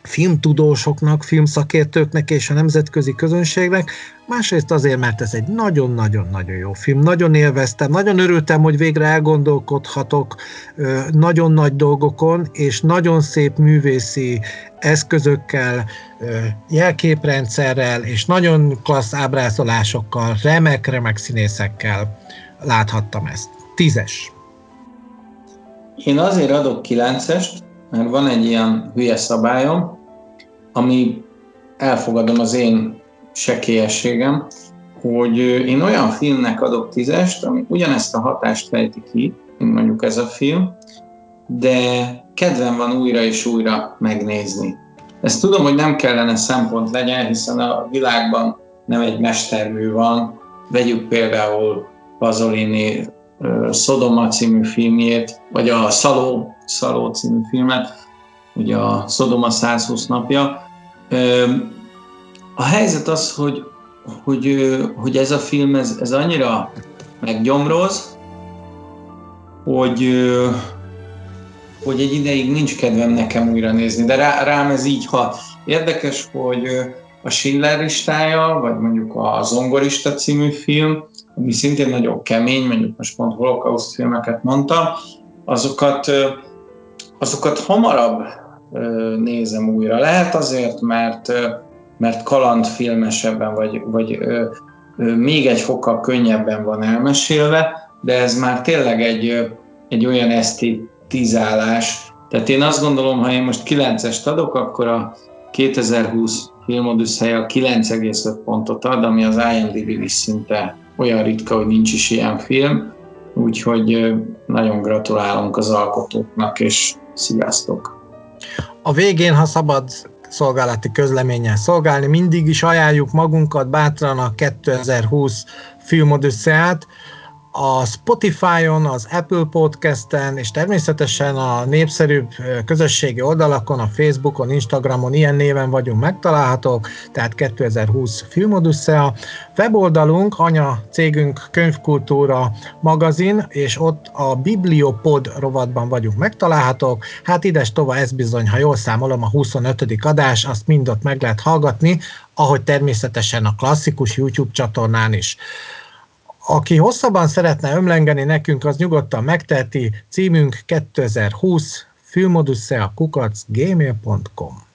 filmtudósoknak, filmszakértőknek és a nemzetközi közönségnek, másrészt azért, mert ez egy nagyon-nagyon-nagyon jó film. Nagyon élveztem, nagyon örültem, hogy végre elgondolkodhatok nagyon nagy dolgokon, és nagyon szép művészi eszközökkel, jelképrendszerrel, és nagyon klassz ábrázolásokkal, remek-remek színészekkel láthattam ezt. Tízes. Én azért adok kilencest, mert van egy ilyen hülye szabályom, ami elfogadom az én sekélyességem, hogy én olyan filmnek adok tízest, ami ugyanezt a hatást fejti ki, mint mondjuk ez a film, de kedvem van újra és újra megnézni. Ezt tudom, hogy nem kellene szempont legyen, hiszen a világban nem egy mestermű van. Vegyük például Pasolini Sodoma című filmjét, vagy a Szaló, Szaló című filmet, ugye a Sodoma 120 napja. A helyzet az, hogy, hogy, hogy ez a film, ez, ez annyira meggyomroz, hogy, hogy egy ideig nincs kedvem nekem újra nézni, de rá, rám ez így hat. Érdekes, hogy a Schindler listája, vagy mondjuk a Zongorista című film, ami szintén nagyon kemény, mondjuk most pont holokauszt filmeket mondtam, azokat, azokat hamarabb nézem újra. Lehet azért, mert, mert kalandfilmesebben, vagy, vagy még egy fokkal könnyebben van elmesélve, de ez már tényleg egy, egy olyan esztétizálás. Tehát én azt gondolom, ha én most 9-est adok, akkor a 2020 filmodüsszeje a 9,5 pontot ad, ami az IMDb is szinte olyan ritka, hogy nincs is ilyen film, úgyhogy nagyon gratulálunk az alkotóknak, és sziasztok! A végén, ha szabad szolgálati közleménnyel szolgálni, mindig is ajánljuk magunkat bátran a 2020 filmodüsszeát, a Spotify-on, az Apple Podcast-en, és természetesen a népszerűbb közösségi oldalakon, a Facebookon, Instagramon ilyen néven vagyunk megtalálhatók, tehát 2020 Filmodusszea. Weboldalunk, anya cégünk Könyvkultúra magazin, és ott a Bibliopod rovatban vagyunk megtalálhatók. Hát ides tova ez bizony, ha jól számolom, a 25. adás, azt mind ott meg lehet hallgatni, ahogy természetesen a klasszikus YouTube csatornán is. Aki hosszabban szeretne ömlengeni nekünk, az nyugodtan megteheti. Címünk 2020 filmodusszea kukac gmail.com